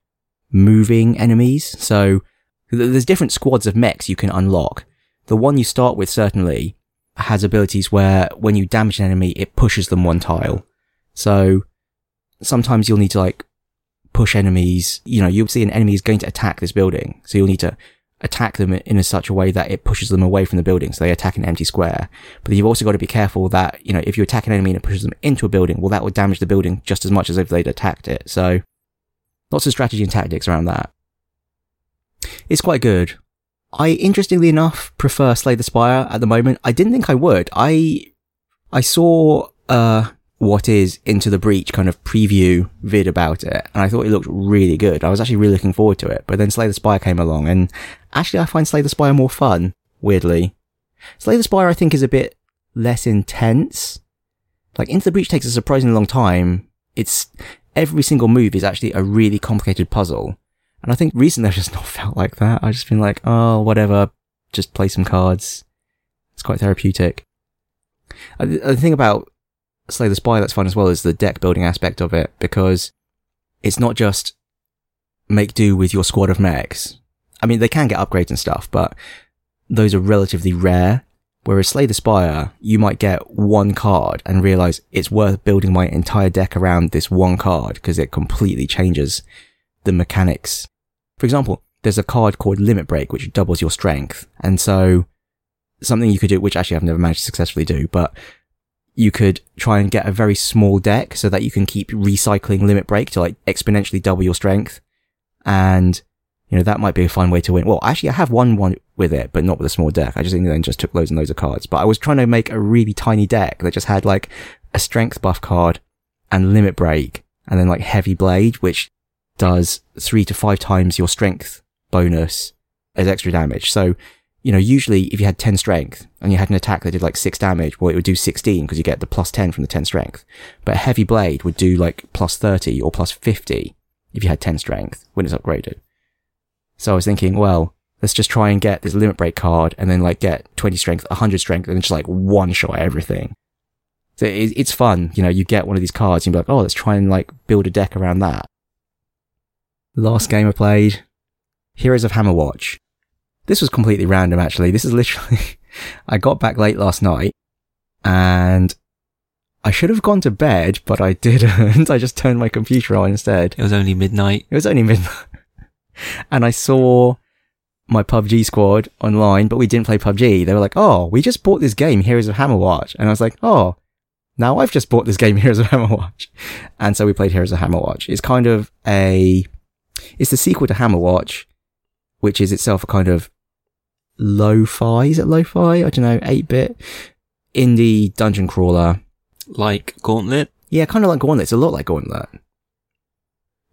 moving enemies. So there's different squads of mechs you can unlock. The one you start with certainly has abilities where when you damage an enemy, it pushes them one tile. So sometimes you'll need to like push enemies. You know, you'll see an enemy is going to attack this building. So you'll need to attack them in a such a way that it pushes them away from the building. So they attack an empty square. But you've also got to be careful that, you know, if you attack an enemy and it pushes them into a building, well, that would damage the building just as much as if they'd attacked it. So lots of strategy and tactics around that. It's quite good. I, interestingly enough, prefer Slay the Spire at the moment. I didn't think I would. I, I saw, uh, what is Into the Breach kind of preview vid about it, and I thought it looked really good. I was actually really looking forward to it, but then Slay the Spire came along, and actually I find Slay the Spire more fun, weirdly. Slay the Spire I think is a bit less intense. Like Into the Breach takes a surprisingly long time. It's, every single move is actually a really complicated puzzle. And I think recently I've just [LAUGHS] not felt like that. I've just been like, oh, whatever, just play some cards. It's quite therapeutic. Uh, uh, the thing about Slay the Spire that's fun as well is the deck building aspect of it because it's not just make do with your squad of mechs. I mean, they can get upgrades and stuff, but those are relatively rare. Whereas Slay the Spire, you might get one card and realize it's worth building my entire deck around this one card because it completely changes the mechanics. For example, there's a card called Limit Break, which doubles your strength. And so something you could do, which actually I've never managed to successfully do, but you could try and get a very small deck so that you can keep recycling limit break to like exponentially double your strength. And, you know, that might be a fun way to win. Well, actually, I have won one with it, but not with a small deck. I just, then just took loads and loads of cards. But I was trying to make a really tiny deck that just had like a strength buff card and limit break and then like heavy blade, which does three to five times your strength bonus as extra damage. So you know, usually if you had 10 strength and you had an attack that did like 6 damage, well, it would do 16 because you get the plus 10 from the 10 strength. But a heavy blade would do like plus 30 or plus 50 if you had 10 strength when it's upgraded. So I was thinking, well, let's just try and get this limit break card and then like get 20 strength, 100 strength and just like one shot everything. So it's fun. You know, you get one of these cards and you're like, oh, let's try and like build a deck around that. Last game I played, Heroes of Hammerwatch. This was completely random actually. This is [LAUGHS] literally, I got back late last night and I should have gone to bed, but I [LAUGHS] didn't. I just turned my computer on instead. It was only midnight. It was only midnight. [LAUGHS] and I saw my PUBG squad online, but we didn't play PUBG. They were like, oh, we just bought this game, Heroes of Hammerwatch. And I was like, oh, now I've just bought this game, Heroes of Hammerwatch. And so we played Heroes of Hammerwatch. It's kind of a, it's the sequel to Hammerwatch, which is itself a kind of lo-fi. Is it lo-fi? I don't know, 8-bit indie dungeon crawler. Like Gauntlet. Yeah, kind of like Gauntlet. It's a lot like Gauntlet.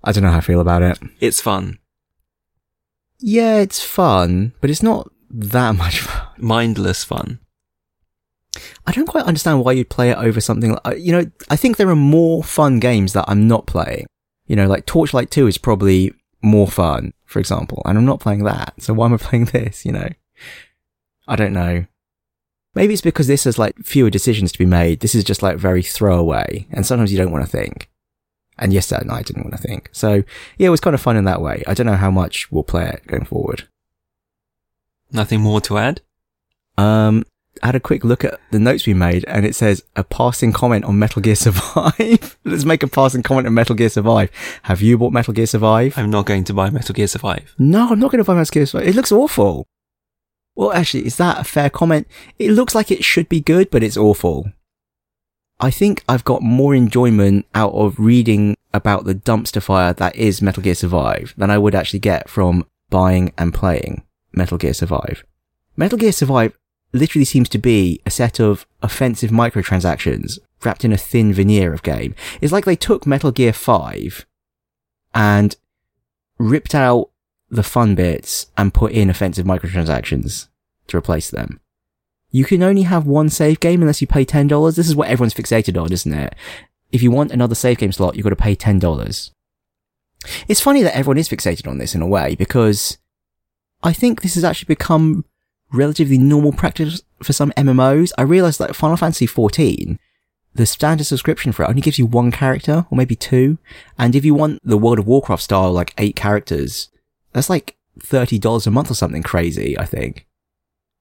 I don't know how I feel about it. It's fun. Yeah, it's fun, but it's not that [LAUGHS] much fun. Mindless fun. I don't quite understand why you'd play it over something like, you know, I think there are more fun games that I'm not playing. You know, like Torchlight 2 is probably more fun, for example, and I'm not playing that. So why am I [LAUGHS] playing this, you know? I don't know. Maybe it's because this has like fewer decisions to be made. This is just like very throwaway, and sometimes you don't want to think. And yesterday night I didn't want to think. So yeah, it was kind of fun in that way. I don't know how much we'll play it going forward. Nothing more to add? Um, I had a quick look at the notes we made and it says a passing comment on Metal Gear [LAUGHS] Survive. Let's make a passing comment on Metal Gear Survive. Have you bought Metal Gear Survive? I'm not going to buy Metal Gear Survive. No, I'm not going to buy Metal Gear Survive. It looks awful. Well, actually, is that a fair comment? It looks like it should be good, but it's awful. I think I've got more enjoyment out of reading about the dumpster fire that is Metal Gear Survive than I would actually get from buying and playing Metal Gear Survive. Metal Gear Survive literally seems to be a set of offensive microtransactions wrapped in a thin veneer of game. It's like they took Metal Gear 5 and ripped out the fun bits and put in offensive microtransactions to replace them. You can only have one save game unless you pay $10. This is what everyone's fixated on, isn't it? If you want another save game slot, you've got to pay $10. It's funny that everyone is fixated on this in a way because I think this has actually become relatively normal practice for some MMOs. I realized that Final Fantasy 14, the standard subscription for it only gives you one character or maybe two. And if you want the World of Warcraft style, like eight characters, that's like $30 a month or something crazy, I think.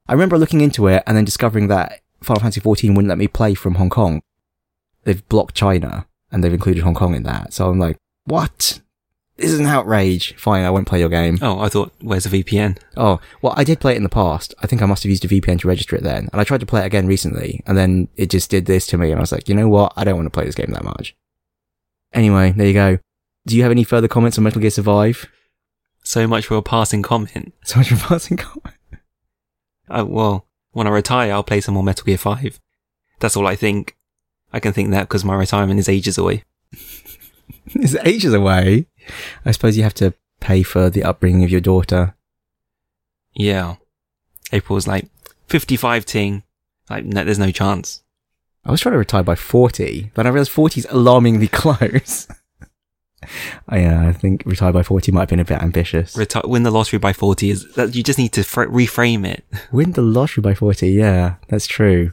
I remember looking into it and then discovering that Final Fantasy 14 wouldn't let me play from Hong Kong. They've blocked China and they've included Hong Kong in that. So I'm like, what? This is an outrage. Fine, I won't play your game. Oh, I thought, where's the VPN? Oh, well, I did play it in the past. I think I must have used a VPN to register it then. And I tried to play it again recently and then it just did this to me. And I was like, you know what? I don't want to play this game that much. Anyway, there you go. Do you have any further comments on Metal Gear Survive? So much for a passing comment. [LAUGHS] So much for passing comment. Oh, well, when I retire, I'll play some more Metal Gear 5. That's all I think. I can think that because my retirement is ages away. [LAUGHS] it's ages away. I suppose you have to pay for the upbringing of your daughter. Yeah. April's like, 55 ting. Like, no, there's no chance. I was trying to retire by 40, but I realized 40 is alarmingly [LAUGHS] close. I, uh, I think retire by 40 might have been a bit ambitious. Reti- win the lottery by 40 is that you just need to fr- reframe it. [LAUGHS] Win the lottery by 40, yeah, that's true.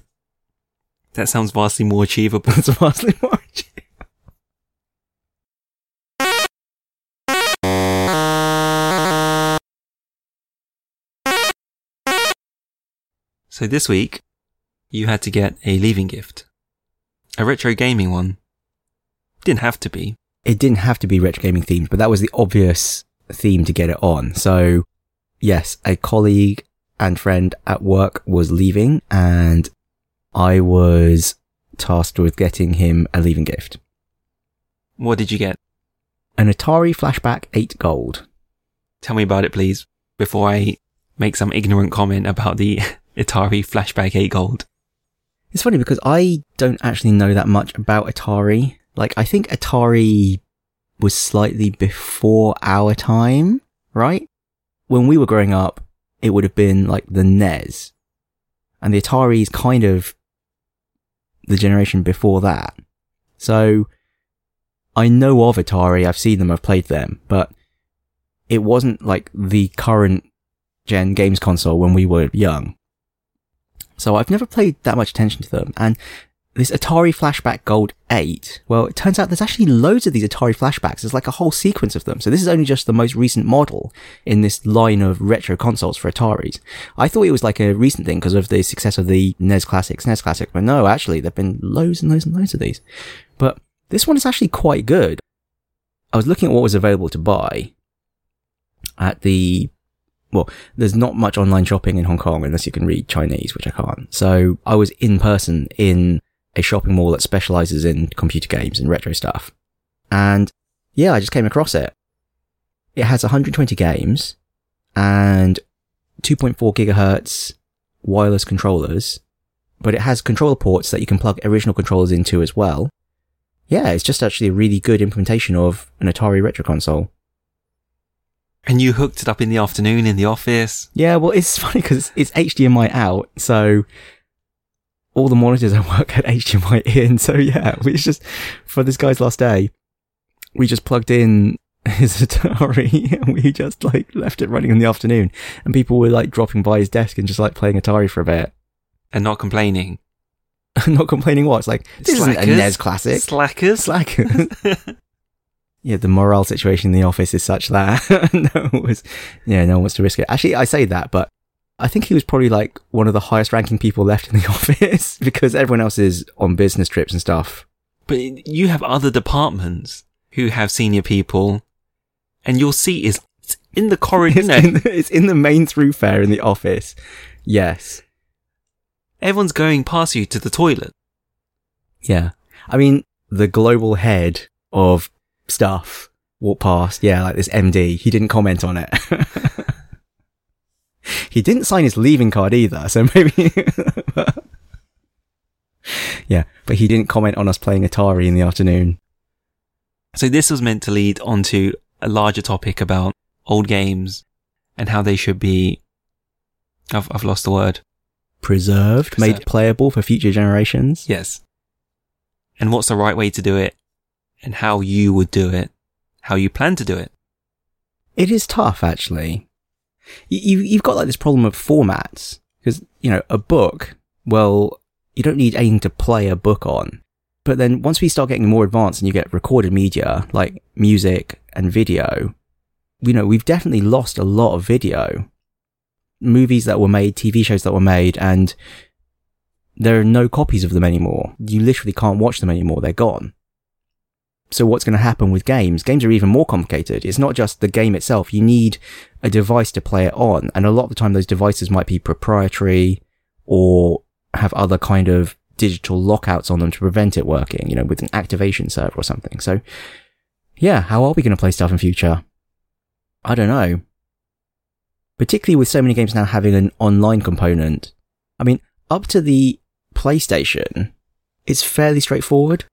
That sounds vastly more achievable. [LAUGHS] That's vastly more achievable. So this week, you had to get a leaving gift. A retro gaming one. Didn't have to be. It didn't have to be retro gaming themed, but that was the obvious theme to get it on. So yes, a colleague and friend at work was leaving and I was tasked with getting him a leaving gift. What did you get? An Atari Flashback 8 Gold. Tell me about it, please, before I make some ignorant comment about the Atari Flashback 8 Gold. It's funny because I don't actually know that much about Atari. Like, I think Atari was slightly before our time, right? When we were growing up, it would have been like the NES. And the Atari is kind of the generation before that. So I know of Atari, I've seen them, I've played them, but it wasn't like the current gen games console when we were young. So I've never paid that much attention to them. And this Atari Flashback Gold 8, well, it turns out there's actually loads of these Atari flashbacks. There's like a whole sequence of them. So this is only just the most recent model in this line of retro consoles for Ataris. I thought it was like a recent thing because of the success of the NES Classics, NES Classic, but no, actually, there've been loads and loads and loads of these. But this one is actually quite good. I was looking at what was available to buy at the well, there's not much online shopping in Hong Kong unless you can read Chinese, which I can't. So I was in person in a shopping mall that specializes in computer games and retro stuff. And yeah, I just came across it. It has 120 games and 2.4 gigahertz wireless controllers, but it has controller ports that you can plug original controllers into as well. Yeah, it's just actually a really good implementation of an Atari retro console. And you hooked it up in the afternoon in the office. Yeah, well, it's [LAUGHS] funny because it's HDMI out, so all the monitors [LAUGHS] I work at HDMI in. So yeah, we just for this guy's last day, we just plugged in [LAUGHS] his Atari and we just like left it running in the afternoon, and people were like dropping by his desk and just like playing Atari for a bit. And not complaining. not complaining what? It's like, this isn't a NES classic. Slackers. Slackers. Yeah, the morale situation in the office is such that [LAUGHS] no one was, yeah, no one wants to risk it. Actually, I say that, but I think he was probably like one of the highest ranking people left in the [LAUGHS] office because everyone else is on business trips and stuff. But you have other departments who have senior people, and your seat is in the corridor. It's in, the, it's in the main thoroughfare in the office. Yes. everyone's going past you to the toilet. Yeah. I mean, the global head of stuff walk past. Yeah, like this MD. He didn't comment on it. [LAUGHS] he didn't sign his leaving card either. So [LAUGHS] maybe, yeah, but he didn't comment on us playing Atari in the afternoon. So this was meant to lead onto a larger topic about old games and how they should be. I've, I've lost the word. Preserved, made playable for future generations. Yes. And what's the right way to do it and how you would do it, how you plan to do it. It is tough, actually. You, you- you've got like this problem of formats because you know a book. Well, you don't need anything to play a book on. But then once we start getting more advanced and you get recorded media like music and video, you know we've definitely lost a lot of video. Movies that were made, TV shows that were made, and there are no copies of them anymore. You literally can't watch them anymore. They're gone. So what's going to happen with games? Games are even more complicated. It's not just the game itself. You need a device to play it on. And a lot of the time those devices might be proprietary or have other kind of digital lockouts on them to prevent it working, you know, with an activation server or something. So yeah, how are we going to play stuff in future? I don't know. Particularly with so many games now having an online component. I mean, up to the PlayStation, it's fairly straightforward.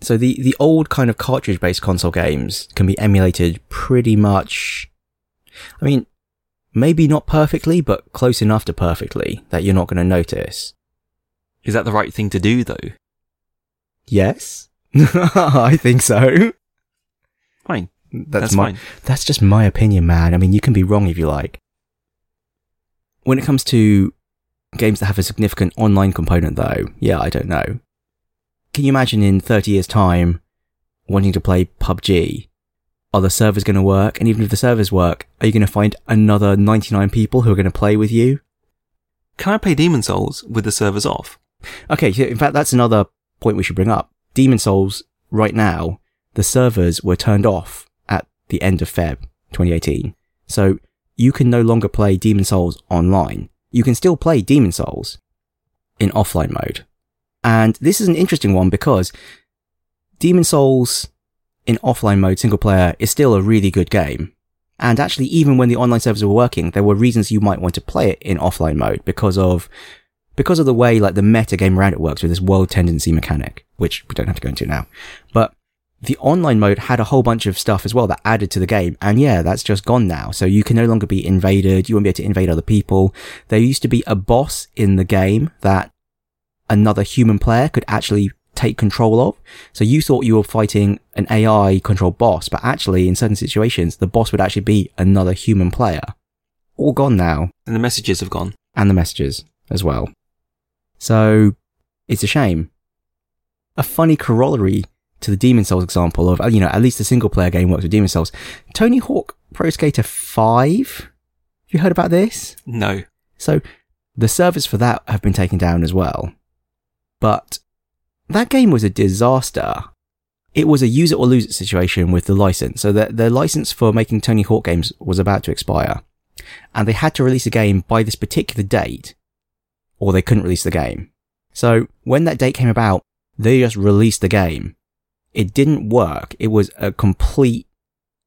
So the, the old kind of cartridge based console games can be emulated pretty much. I mean, maybe not perfectly, but close enough to perfectly that you're not going to notice. Is that the right thing to do though? Yes? [LAUGHS] I think so. Fine. That's, That's my, fine. that's just my opinion, man. I mean, you can be wrong if you like. When it comes to games that have a significant online component though, yeah, I don't know. Can you imagine in 30 years time wanting to play PUBG? Are the servers going to work? And even if the servers work, are you going to find another 99 people who are going to play with you? Can I play Demon's Souls with the servers off? Okay, so in fact, that's another point we should bring up. Demon's Souls, right now, the servers were turned off at the end of Feb 2018. So you can no longer play Demon's Souls online. You can still play Demon's Souls in offline mode. And this is an interesting one because Demon's Souls in offline mode single player is still a really good game. And actually, even when the online servers were working, there were reasons you might want to play it in offline mode because of because of the way like the meta game around it works with this world tendency mechanic, which we don't have to go into now. But the online mode had a whole bunch of stuff as well that added to the game. And yeah, that's just gone now. So you can no longer be invaded. You won't be able to invade other people. There used to be a boss in the game that another human player could actually take control of. So you thought you were fighting an AI controlled boss, but actually in certain situations, the boss would actually be another human player. All gone now. And the messages have gone. And the messages as well. So it's a shame. A funny corollary to the Demon's Souls example of, uh, you know, at least a single player game works with Demon's Souls. Tony Hawk Pro Skater 5. Have you heard about this? No. So the servers for that have been taken down as well. But that game was a disaster. It was a use it or lose it situation with the license. So the, the license for making Tony Hawk games was about to expire. And they had to release a game by this particular date, or they couldn't release the game. So when that date came about, they just released the game. It didn't work. It was a complete,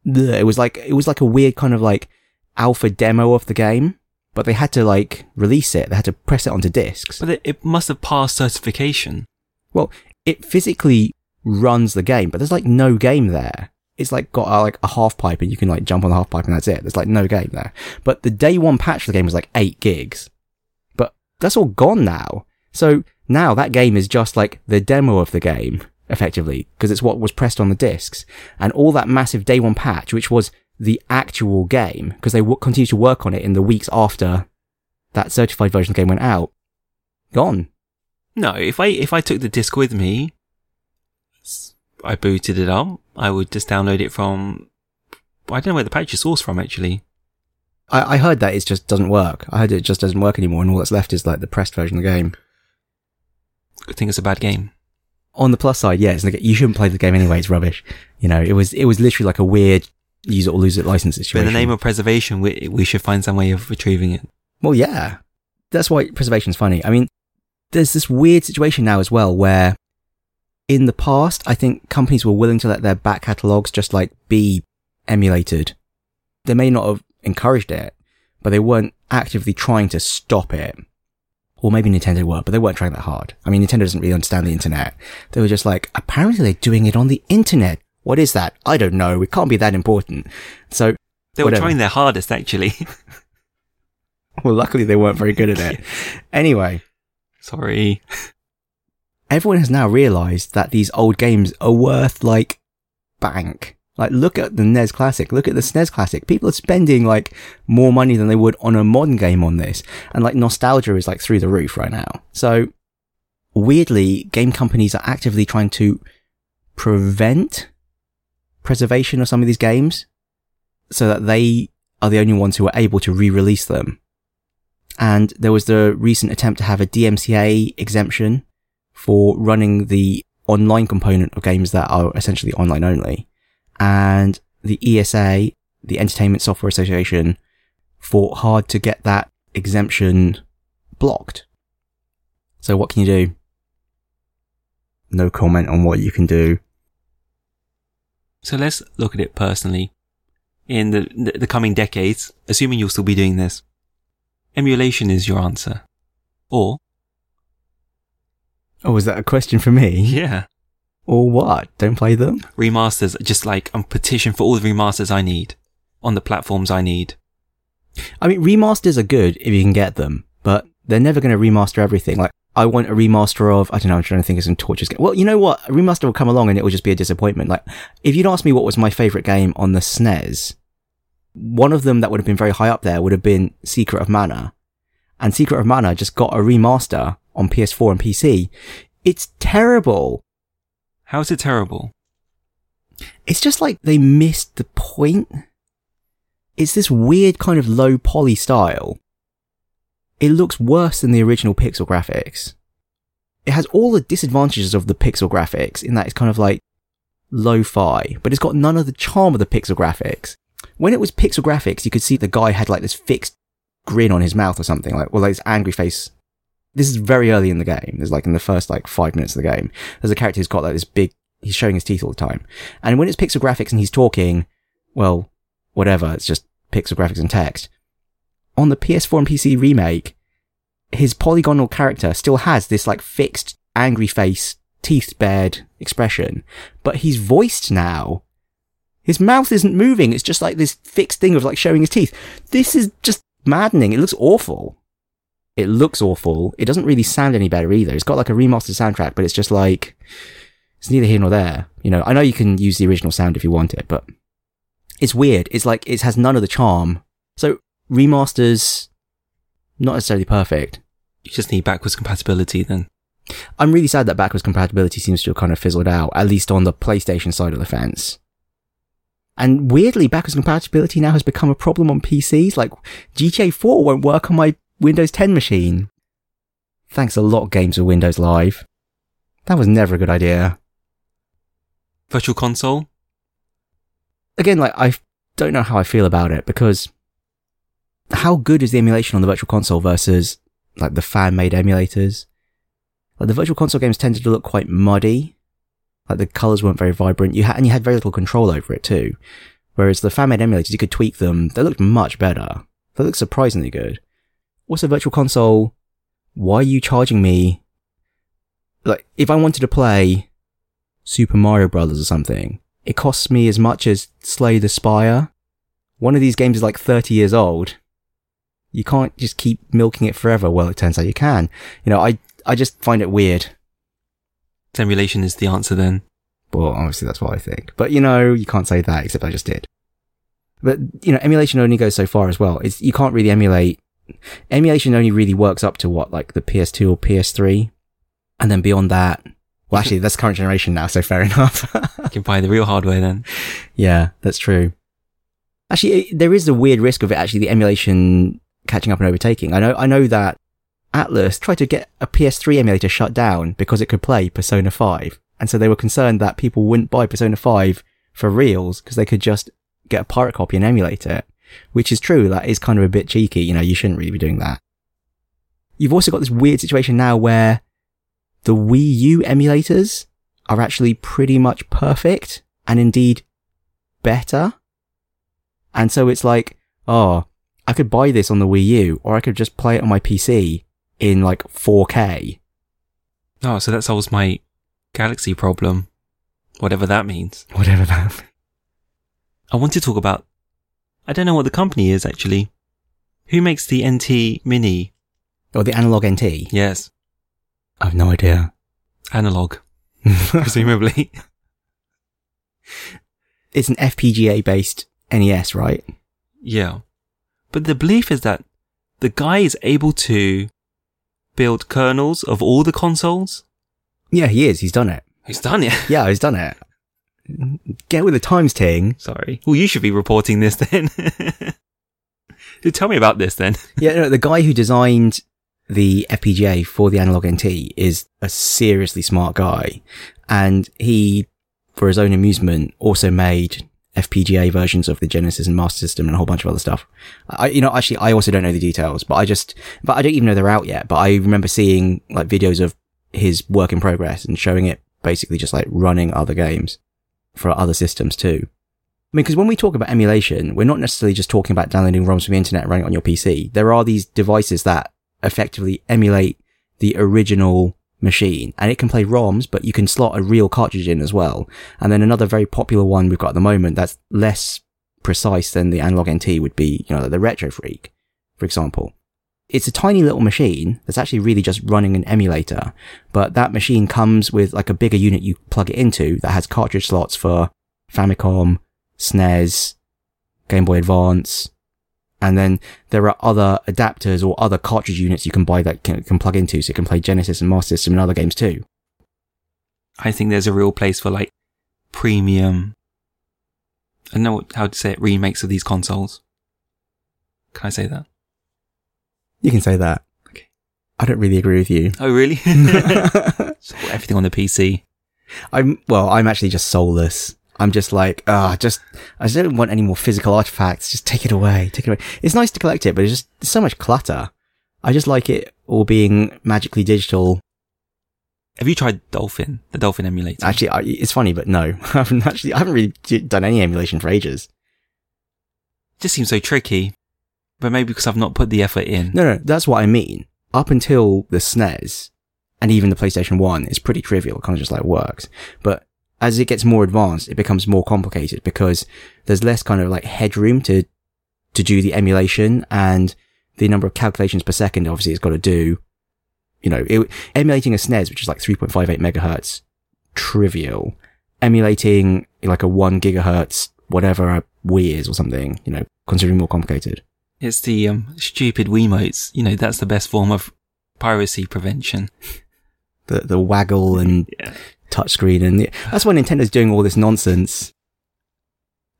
it was like, it was like a weird kind of like alpha demo of the game, but they had to like release it. They had to press it onto discs. But it, it must have passed certification. Well, it physically runs the game, but there's like no game there. It's like got a, like a half pipe and you can like jump on the half pipe and that's it. There's like no game there. But the day one patch for the game was like eight gigs. But that's all gone now. So now that game is just like the demo of the game, effectively, because it's what was pressed on the discs. And all that massive day one patch, which was the actual game, because they w- continued to work on it in the weeks after that certified version of the game went out, gone. No, if I if I took the disc with me, I booted it up. I would just download it from. I don't know where the patch is sourced from actually. I, I heard that it just doesn't work. I heard it just doesn't work anymore, and all that's left is like the pressed version of the game. I think it's a bad game. On the plus side, yeah, it's like, you shouldn't play the game anyway. It's rubbish. You know, it was it was literally like a weird use it or lose it license But situation. in the name of preservation, we we should find some way of retrieving it. Well, yeah. That's why preservation's funny. I mean, there's this weird situation now as well where in the past, I think companies were willing to let their back catalogs just like be emulated. They may not have encouraged it, but they weren't actively trying to stop it. Or maybe Nintendo were, but they weren't trying that hard. I mean, Nintendo doesn't really understand the internet. They were just like, apparently they're doing it on the internet. What is that? I don't know. It can't be that important. So, They were Whatever. trying their hardest actually. [LAUGHS] well, luckily they weren't very good at it. [LAUGHS] Anyway, Sorry. everyone has now realized that these old games are worth like bank. Like look at the NES Classic, look at the SNES Classic. People are spending like more money than they would on a modern game on this. And like nostalgia is like through the roof right now. So weirdly, game companies are actively trying to prevent preservation of some of these games so that they are the only ones who are able to re-release them. And there was the recent attempt to have a DMCA exemption for running the online component of games that are essentially online only. And the ESA, the Entertainment Software Association, fought hard to get that exemption blocked. So what can you do? No comment on what you can do. So let's look at it personally. In the, the coming decades, assuming you'll still be doing this, emulation is your answer. Or, Oh, is that a question for me? yeah, Or what? Don't play them? remasters, just like I'm petition for all the remasters I need on the platforms I need. I mean, remasters are good if you can get them, but they're never going to remaster everything. Like, I want a remaster of, I don't know, I'm trying to think of some torches. Game. Well, you know what? A remaster will come along and it will just be a disappointment. Like, if you'd asked me what was my favorite game on the SNES, one of them that would have been very high up there would have been Secret of Mana. And Secret of Mana just got a remaster on PS4 and PC. It's terrible. How is it terrible? It's just like they missed the point. It's this weird kind of low poly style. It looks worse than the original pixel graphics. It has all the disadvantages of the pixel graphics in that it's kind of like lo-fi, but it's got none of the charm of the pixel graphics. When it was pixel graphics, you could see the guy had like this fixed grin on his mouth or something, like, well, like this angry face. This is very early in the game. There's like in the first like five minutes of the game. There's a character who's got like this big, he's showing his teeth all the time. And when it's pixel graphics and he's talking, well, whatever, it's just pixel graphics and text. On the PS4 and PC remake, his polygonal character still has this like fixed angry face teeth bared expression, but he's voiced now. His mouth isn't moving. It's just like this fixed thing of like showing his teeth. This is just maddening. It looks awful. It looks awful. It doesn't really sound any better either. It's got like a remastered soundtrack, but it's just like, it's neither here nor there. You know, I know you can use the original sound if you want it, but it's weird. It's like, it has none of the charm. So remasters, not necessarily perfect. You just need backwards compatibility then. I'm really sad that backwards compatibility seems to have kind of fizzled out, at least on the PlayStation side of the fence. And weirdly, backwards compatibility now has become a problem on PCs. Like GTA 4 won't work on my Windows 10 machine. Thanks a lot, games with Windows Live. That was never a good idea. Virtual console? Again, like, I don't know how I feel about it because how good is the emulation on the Virtual Console versus, like, the fan-made emulators? Like, the Virtual Console games tended to look quite muddy. Like, the colors weren't very vibrant. You had, and you had very little control over it too. Whereas the fan-made emulators, you could tweak them. They looked much better. They looked surprisingly good. What's a Virtual Console? Why are you charging me? Like, if I wanted to play Super Mario Brothers or something, it costs me as much as Slay the Spire. One of these games is like 30 years old. You can't just keep milking it forever. Well, it turns out you can. You know, I, I just find it weird. Emulation is the answer then. Well, obviously that's what I think. But you know, you can't say that, except I just did. But, you know, emulation only goes so far as well. It's, you can't really emulate, emulation only really works up to what, like the PS2 or PS3. And then beyond that, well, actually, that's current generation now, so fair [LAUGHS] enough. You can buy the real hardware then. yeah, that's true. Actually, it- there is a weird risk of it actually the emulation catching up and overtaking. I know, I know that Atlus tried to get a PS3 emulator shut down because it could play Persona 5. And so they were concerned that people wouldn't buy Persona 5 for reals because they could just get a pirate copy and emulate it. Which is true. That is kind of a bit cheeky. You know, you shouldn't really be doing that. You've also got this weird situation now where the Wii U emulators are actually pretty much perfect and indeed better. And so it's like, oh, I could buy this on the Wii U or I could just play it on my PC in like 4K. Oh, so that solves my galaxy problem. Whatever that means. Whatever that. I want to talk about, I don't know what the company is actually. Who makes the NT Mini? Or the Analogue NT. Yes. I have no idea. Analogue, [LAUGHS] presumably. it's an FPGA based NES, right? yeah. But the belief is that the guy is able to build kernels of all the consoles. Yeah, he is. He's done it. He's done it. Yeah, he's done it. Get with the times, Ting. Sorry. Well, you should be reporting this then. [LAUGHS] Tell me about this then. [LAUGHS] Yeah, no, the guy who designed the FPGA for the Analogue NT is a seriously smart guy. And he, for his own amusement, also made FPGA versions of the Genesis and Master System and a whole bunch of other stuff. I, you know, actually, I also don't know the details, but I just, but I don't even know they're out yet. But I remember seeing like videos of his work in progress and showing it basically just like running other games for other systems too. I mean, because when we talk about emulation, we're not necessarily just talking about downloading ROMs from the internet and running it on your PC. There are these devices that effectively emulate the original machine and it can play ROMs, but you can slot a real cartridge in as well. And then another very popular one we've got at the moment that's less precise than the Analogue NT would be, you know, the Retro Freak, for example. It's a tiny little machine that's actually really just running an emulator, but that machine comes with like a bigger unit you plug it into that has cartridge slots for Famicom, SNES, Game Boy Advance, and then there are other adapters or other cartridge units you can buy that can, can plug into, so you can play Genesis and Master System and other games too. I think there's a real place for like premium. I don't know what- how to say it. Remakes of these consoles. Can I say that? You can say that. Okay. I don't really agree with you. Oh, really? [LAUGHS] So everything on the PC. I'm well. I'm actually just soulless. I'm just like, ah, just I just don't want any more physical artifacts. Just take it away. Take it away. It's nice to collect it, but it's just there's so much clutter. I just like it all being magically digital. Have you tried Dolphin, the Dolphin emulator? Actually, I, it's funny, but no, [LAUGHS] I haven't actually. I haven't really done any emulation for ages. It just seems so tricky. But maybe because I've not put the effort in. No, no, that's what I mean. Up until the SNES, and even the PlayStation 1 is pretty trivial. It kind of just like works. But as it gets more advanced, it becomes more complicated because there's less kind of like headroom to, to do the emulation and the number of calculations per second obviously it's got to do. You know, it, emulating a SNES, which is like 3.58 megahertz, trivial. Emulating like a one gigahertz, whatever a Wii is or something, you know, considerably more complicated. It's the um, stupid Wiimotes. You know, that's the best form of piracy prevention. [LAUGHS] The, the waggle and [LAUGHS] Yeah. Touchscreen and that's why Nintendo's doing all this nonsense.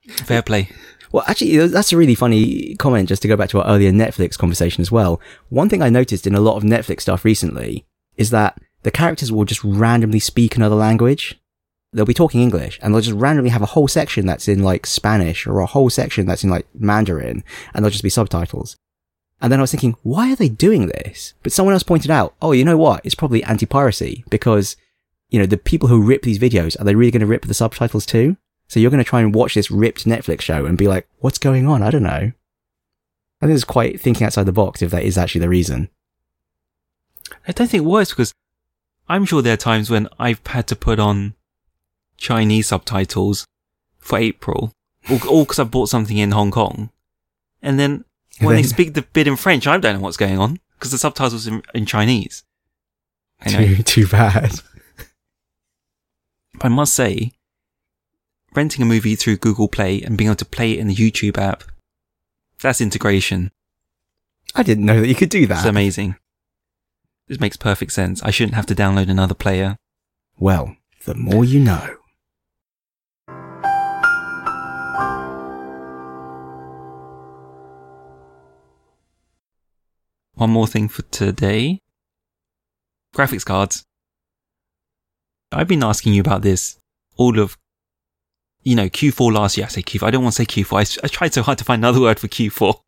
Fair play. Well, actually, that's a really funny comment just to go back to our earlier Netflix conversation as well. One thing I noticed in a lot of Netflix stuff recently is that the characters will just randomly speak another language. They'll be talking English and they'll just randomly have a whole section that's in like Spanish or a whole section that's in like Mandarin and there'll just be subtitles. And then I was thinking, why are they doing this? But someone else pointed out, oh, you know what? It's probably anti-piracy because, you know, the people who rip these videos, are they really going to rip the subtitles too? So you're going to try and watch this ripped Netflix show and be like, what's going on? I don't know. I think it's quite thinking outside the box if that is actually the reason. I don't think it works because I'm sure there are times when I've had to put on Chinese subtitles for April, all because I bought something in Hong Kong, and then when they speak the bit in French, I don't know what's going on because the subtitles in, in Chinese. [LAUGHS] Too, too bad. But I must say, renting a movie through Google Play and being able to play it in the YouTube app, that's integration. I didn't know that you could do that. It's amazing. This makes perfect sense. I shouldn't have to download another player. Well, the more you know. One more thing for today. Graphics cards. I've been asking you about this all of, you know, Q4 last year. I say Q4. I don't want to say Q4. I tried so hard to find another word for Q4.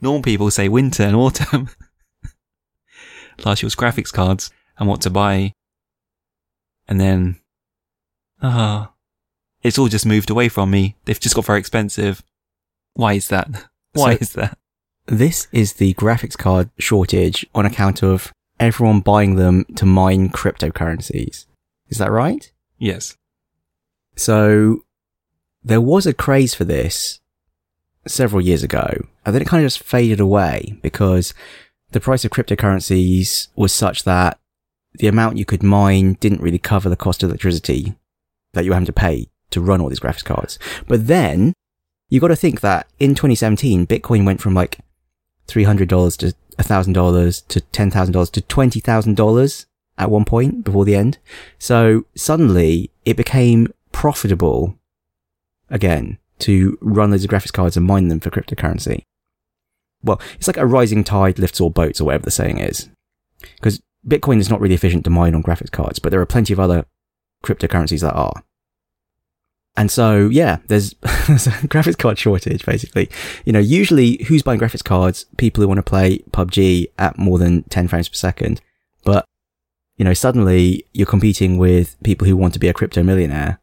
Normal people say winter and autumn. [LAUGHS] last year was graphics cards and what to buy. And then, ah, it's all just moved away from me. They've just got very expensive. Why is that? [LAUGHS] Why So- is that? This is the graphics card shortage on account of everyone buying them to mine cryptocurrencies. Is that right? Yes. So there was a craze for this several years ago, and then it kind of just faded away because the price of cryptocurrencies was such that the amount you could mine didn't really cover the cost of electricity that you were having to pay to run all these graphics cards. But then you got to think that in 2017, Bitcoin went from like $300 to $1,000 to $10,000 to $20,000 at one point before the end. So suddenly it became profitable again to run those graphics cards and mine them for cryptocurrency. Well, it's like a rising tide lifts all boats or whatever the saying is. Because Bitcoin is not really efficient to mine on graphics cards, but there are plenty of other cryptocurrencies that are. And so, yeah, there's, [LAUGHS] there's a graphics card shortage, basically. You know, usually who's buying graphics cards? People who want to play PUBG at more than 10 frames per second. But, you know, suddenly you're competing with people who want to be a crypto millionaire.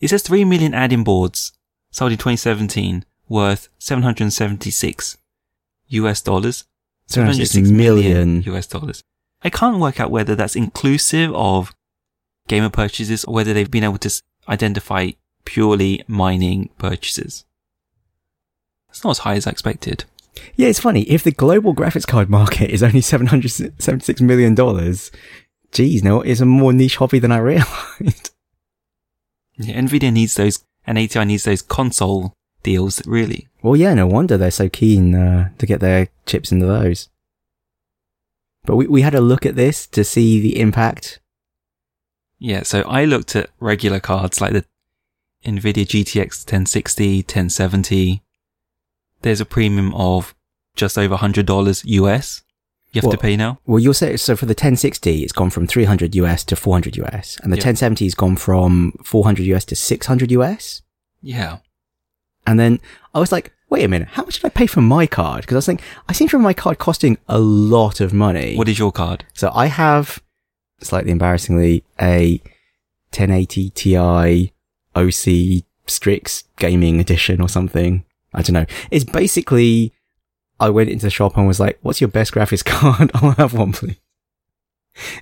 It says 3 million add-in boards sold in 2017 worth 776 US dollars. 776 million. US dollars. I can't work out whether that's inclusive of gamer purchases or whether they've been able to identify purely mining purchases. It's not as high as I expected. Yeah, it's funny. If the global graphics card market is only $776 million, geez, no, it's a more niche hobby than I realized. [LAUGHS] Yeah, Nvidia needs those, and ATI needs those console deals, really. Well, yeah, no wonder they're so keen uh, to get their chips into those. But we, we had a look at this to see the impact. Yeah, so I looked at regular cards like the Nvidia GTX 1060, 1070. There's a premium of just over $100 US you have What? to pay now. Well, you'll say, so for the 1060, it's gone from 300 US to 400 US, and the Yeah. 1070 has gone from 400 US to 600 US. Yeah. And then I was like, wait a minute, how much did I pay for my card? Because I was thinking, I seem to remember my card costing a lot of money. What is your card? So I have, slightly embarrassingly, a 1080 Ti OC Strix Gaming Edition or something. I don't know. It's basically, I went into the shop and was like, what's your best graphics [LAUGHS] card? I'll have one, please.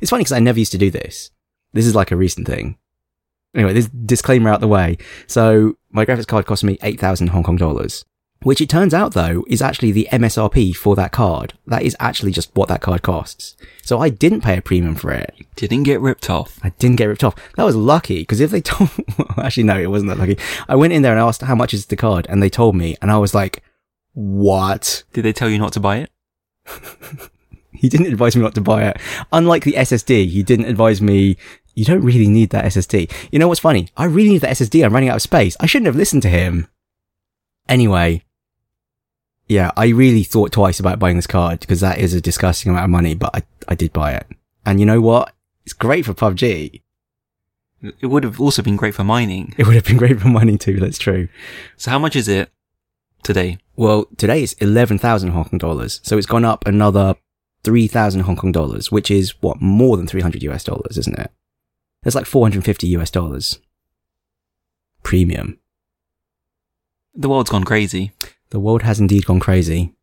It's funny because I never used to do this. This is like a recent thing. Anyway, this disclaimer out the way. So my graphics card cost me 8,000 Hong Kong dollars, which it turns out though is actually the MSRP for that card. That is actually just what that card costs. So I didn't pay a premium for it. Didn't get ripped off. I didn't get ripped off. That was lucky because if they [LAUGHS] told, actually no, it wasn't that lucky. I went in there and asked how much is the card and they told me and I was like, what? Did they tell you not to buy it? [LAUGHS] He didn't advise me not to buy it. Unlike the SSD, he didn't advise me, you don't really need that SSD. You know what's funny? I really need that SSD. I'm running out of space. I shouldn't have listened to him. Anyway. Yeah, I really thought twice about buying this card because that is a disgusting amount of money, but I, I did buy it. And you know what? It's great for PUBG. It would have also been great for mining. It would have been great for mining too. That's true. So how much is it today? Well, today it's 11,000 Hong Kong dollars. So it's gone up another 3,000 Hong Kong dollars, which is what more than 300 US dollars, isn't it? That's like 450 US dollars. Premium. The world's gone crazy. The world has indeed gone crazy.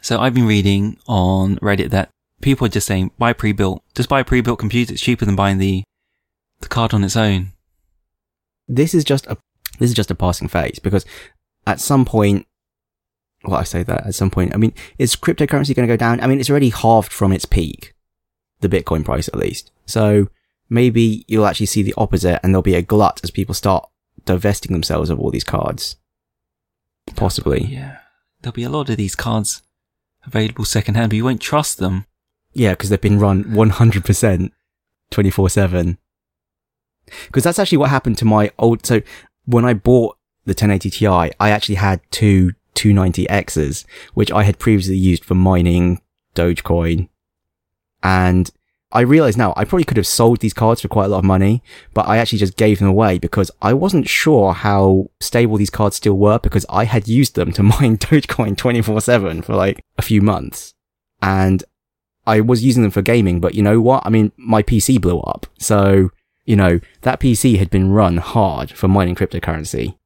So I've been reading on Reddit that people are just saying buy pre-built. Just buy a pre-built computer. It's cheaper than buying the the card on its own. This is just a this is just a passing phase because at some point well I say that at some point I mean is cryptocurrency going to go down? I mean it's already halved from its peak. The Bitcoin price at least. So maybe you'll actually see the opposite and there'll be a glut as people start divesting themselves of all these cards. Possibly. Yeah. There'll be a lot of these cards available secondhand, but you won't trust them. Yeah, because they've been run 100% 24 7. Because that's actually what happened to my old. So when I bought the 1080 Ti, I actually had two 290Xs, which I had previously used for mining Dogecoin. And I realize now I probably could have sold these cards for quite a lot of money, but I actually just gave them away because I wasn't sure how stable these cards still were because I had used them to [LAUGHS] mine Dogecoin 24 7 for like a few months. And I was using them for gaming, but you know what? I mean, my PC blew up. So, you know, that PC had been run hard for mining cryptocurrency.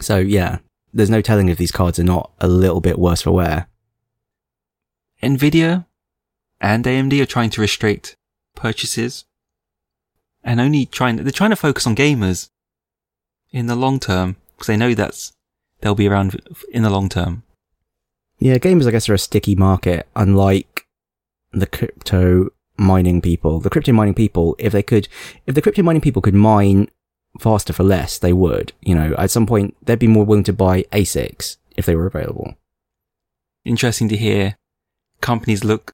So yeah, there's no telling if these cards are not a little bit worse for wear. Nvidia and AMD are trying to restrict purchases and only trying, they're trying to focus on gamers in the long term because they know that's, they'll be around in the long term. Yeah, gamers, I guess, are a sticky market, unlike the crypto mining people. The crypto mining people, if they could, if the crypto mining people could mine faster for less, they would. You know, at some point, they'd be more willing to buy ASICs if they were available. Interesting to hear companies look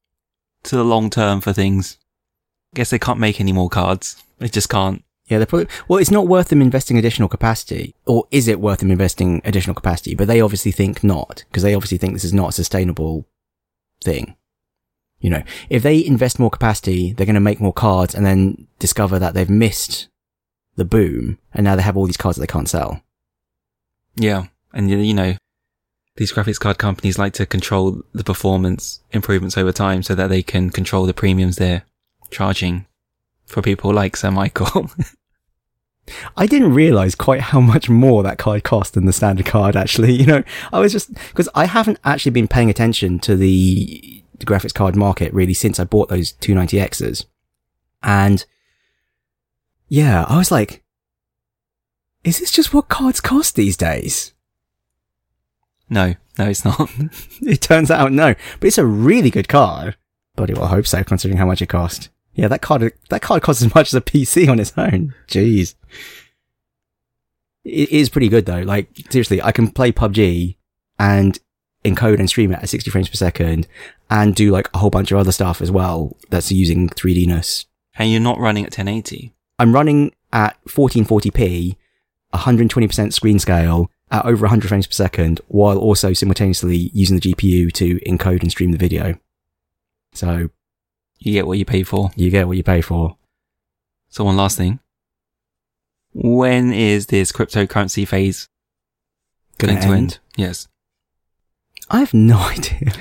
to the long term for things. Guess they can't make any more cards. They just can't. Yeah, they're probably, well, it's not worth them investing additional capacity. Or is it worth them investing additional capacity? But they obviously think not, because they obviously think this is not a sustainable thing. You know, if they invest more capacity, they're going to make more cards and then discover that they've missed the boom and now they have all these cards that they can't sell. Yeah. And you know, these graphics card companies like to control the performance improvements over time so that they can control the premiums they're charging for people like Sir Michael. [LAUGHS] I didn't realize quite how much more that card cost than the standard card, actually. [LAUGHS] You know, I was just, because I haven't actually been paying attention to the, the graphics card market really since I bought those 290Xs. And yeah, I was like, is this just what cards cost these days? no, no, it's not. [LAUGHS] It turns out no, but it's a really good card. Bloody well, I hope so, considering how much it cost. Yeah, that card, that card costs as much as a PC on its own. Jeez. It is pretty good though. Like, seriously, I can play PUBG and encode and stream it at 60 frames per second and do like a whole bunch of other stuff as well that's using 3Dness. and you're not running at 1080. I'm running at 1440p, 120% screen scale at over 100 frames per second while also simultaneously using the GPU to encode and stream the video. So You get what you pay for. you get what you pay for. So one last thing. When is this cryptocurrency phase to end? end? Yes. I have no [LAUGHS] idea.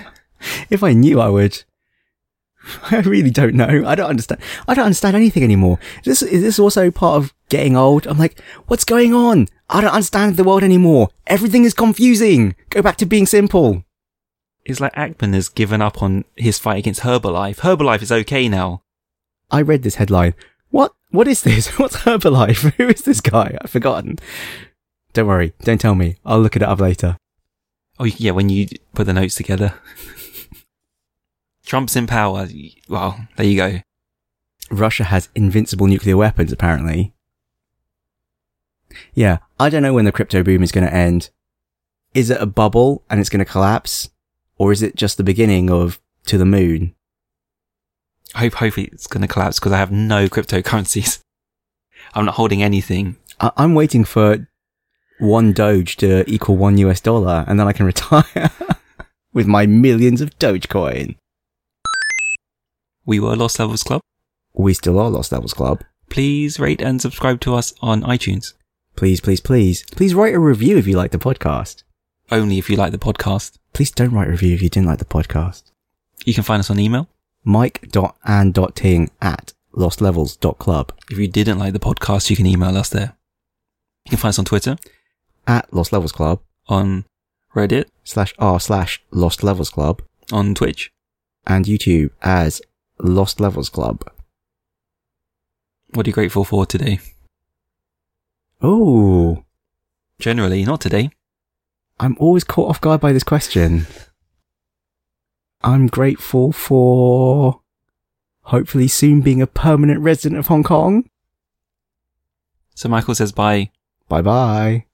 if I knew, I would. [LAUGHS] I really don't know. I don't understand. I don't understand anything anymore. Is this, is this also part of getting old? I'm like, what's going on? I don't understand the world anymore. Everything is confusing. Go back to being simple. It's like Ackman has given up on his fight against Herbalife. Herbalife is okay now. I read this headline. What? What is this? [LAUGHS] What's Herbalife? [LAUGHS] Who is this guy? I've forgotten. Don't worry. Don't tell me. I'll look it up later. Oh, yeah, when you put the notes together. Trump's in power. Well, there you go. Russia has invincible nuclear weapons, apparently. Yeah, I don't know when the crypto boom is going to end. Is it a bubble and it's going to collapse? Or is it just the beginning of to the moon? I hope, hopefully it's going to collapse because I have no cryptocurrencies. [LAUGHS] I'm not holding anything. I- I'm waiting for one Doge to equal one US dollar and then I can [LAUGHS] retire with my millions of Dogecoin. We were Lost Levels Club. We still are Lost Levels Club. Please rate and subscribe to us on iTunes. Please, please, please, please write a review if you like the podcast. Only if you like the podcast. Please don't write a review if you didn't like the podcast. You can find us on email. Mike.and.ting at lostlevels.club If you didn't like the podcast, you can email us there. You can find us on Twitter, at Lost Levels Club on Reddit, slash r slash Lost Levels Club on Twitch. and YouTube as Lost Levels Club. What are you grateful for today? Oh, Generally, not today. I'm always caught off guard by this question. I'm grateful for hopefully soon being a permanent resident of Hong Kong. So Michael says bye. Bye bye.